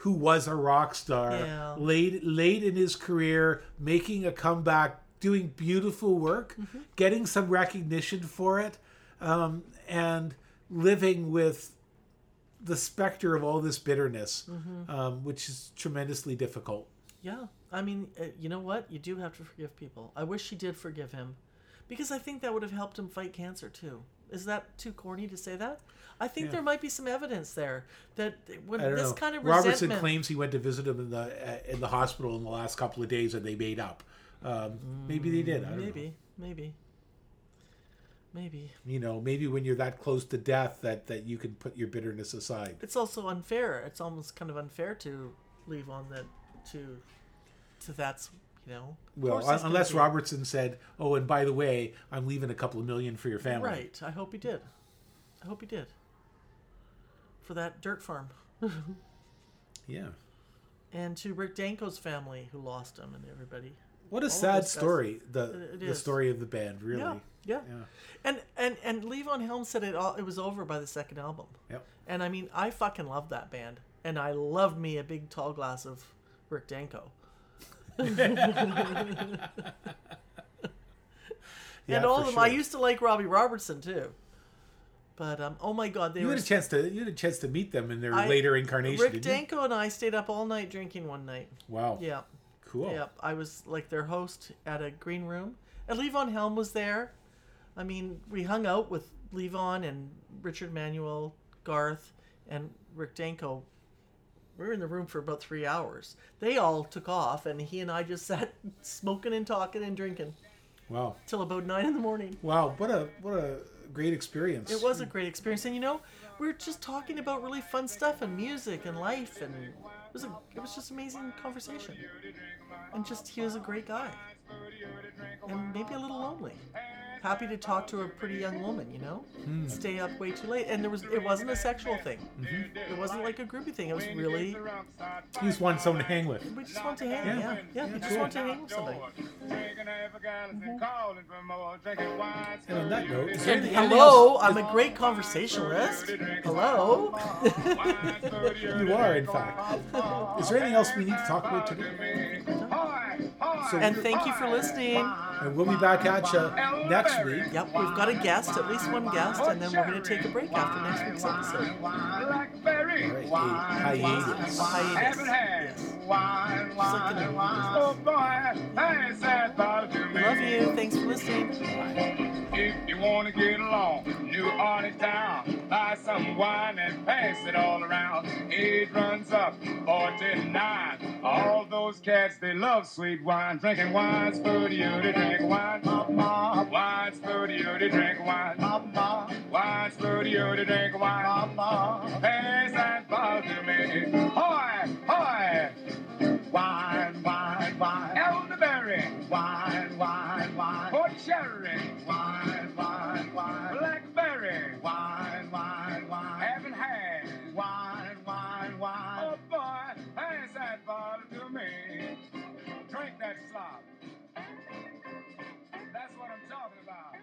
Speaker 2: who was a rock star
Speaker 1: Yeah.
Speaker 2: late late in his career, making a comeback, doing beautiful work,
Speaker 1: Mm-hmm. getting
Speaker 2: getting some recognition for it, um, and living with the specter of all this bitterness,
Speaker 1: Mm-hmm.
Speaker 2: um, which is tremendously difficult.
Speaker 1: Yeah. I mean, uh, you know what? You do have to forgive people. I wish she did forgive him, because I think that would have helped him fight cancer too. Is that too corny to say that? I think
Speaker 2: Yeah.
Speaker 1: there might be some evidence there that when this
Speaker 2: know.
Speaker 1: kind of
Speaker 2: Robertson claims he went to visit him in the uh, in the hospital in the last couple of days, and they made up. Um, maybe they did. I don't know.
Speaker 1: maybe, maybe.
Speaker 2: You know, maybe when you're that close to death, that that you can put your bitterness aside.
Speaker 1: It's also unfair. It's almost kind of unfair to leave on that to to that's you know.
Speaker 2: Well,
Speaker 1: course
Speaker 2: unless
Speaker 1: be-
Speaker 2: Robertson said, "Oh, and by the way, I'm leaving a couple of million for your family."
Speaker 1: Right. I hope he did. I hope he did. For that dirt farm.
Speaker 2: Yeah.
Speaker 1: And to Rick Danko's family who lost him and everybody.
Speaker 2: What a sad story. The the story of the band, really.
Speaker 1: Yeah, yeah.
Speaker 2: Yeah.
Speaker 1: And and and Levon Helm said it all it was over by the second album.
Speaker 2: Yep.
Speaker 1: And I mean, I fucking love that band. And I loved me a big tall glass of Rick Danko.
Speaker 2: Yeah,
Speaker 1: and all of them. I used to like Robbie Robertson too. But um, oh my God, they
Speaker 2: You
Speaker 1: were
Speaker 2: had a chance to you had a chance to meet them in their
Speaker 1: I-
Speaker 2: later incarnation,
Speaker 1: Rick? Danko and I stayed up all night drinking one night.
Speaker 2: Wow.
Speaker 1: Yeah,
Speaker 2: Cool.
Speaker 1: yeah. I was like their host at a green room, and Levon Helm was there. I mean, we hung out with Levon and Richard Manuel, Garth, and Rick Danko. We were in the room for about three hours. They all took off, and he and I just sat smoking and talking and drinking
Speaker 2: Wow.
Speaker 1: till about nine in the morning.
Speaker 2: Wow. What a what a great experience.
Speaker 1: It was a great experience, and you know, we were just talking about really fun stuff and music and life, and was a, it was just amazing conversation. And just he was a great guy, and maybe a little lonely. Happy to talk to a pretty young woman, you know. Hmm. Stay up way too late, and there was it wasn't a sexual thing. Mm-hmm. It wasn't like a groupie thing. It was really
Speaker 2: He just wanted someone to hang with.
Speaker 1: we just want to hang.
Speaker 2: Yeah.
Speaker 1: Yeah, yeah, we just
Speaker 2: Cool.
Speaker 1: want to hang with somebody. Mm-hmm.
Speaker 2: And on that note, is there anything anything else?
Speaker 1: hello, I'm a great conversationalist. Hello.
Speaker 2: You are, in fact. Is there anything else we need to talk about today? So,
Speaker 1: And thank you for listening.
Speaker 2: And we'll be back at you next week.
Speaker 1: Yep, we've got a guest, at least one guest, and then we're going to take a break after next week's episode.
Speaker 2: All right, a hiatus.
Speaker 1: A hiatus. Yes. We love you. Thanks for listening.
Speaker 3: If you wanna get along, New Orleans town, buy some wine and pass it all around. Age runs up, 49. All those cats, they love sweet wine. Drinking wine's for you to drink wine. Mama. Wine's for you to drink wine. Mama. Wine's for you to drink wine. Mama. Pass that bottle to me. Hoy, hoy. Wine, wine, wine. Elderberry. Wine, wine, wine. Port cherry. Wine, wine, wine. Blackberry. Wine, wine, wine. Haven't had. Wine, wine, wine. Oh boy, pass that bottle to me. Drink that slop. That's what I'm talking about.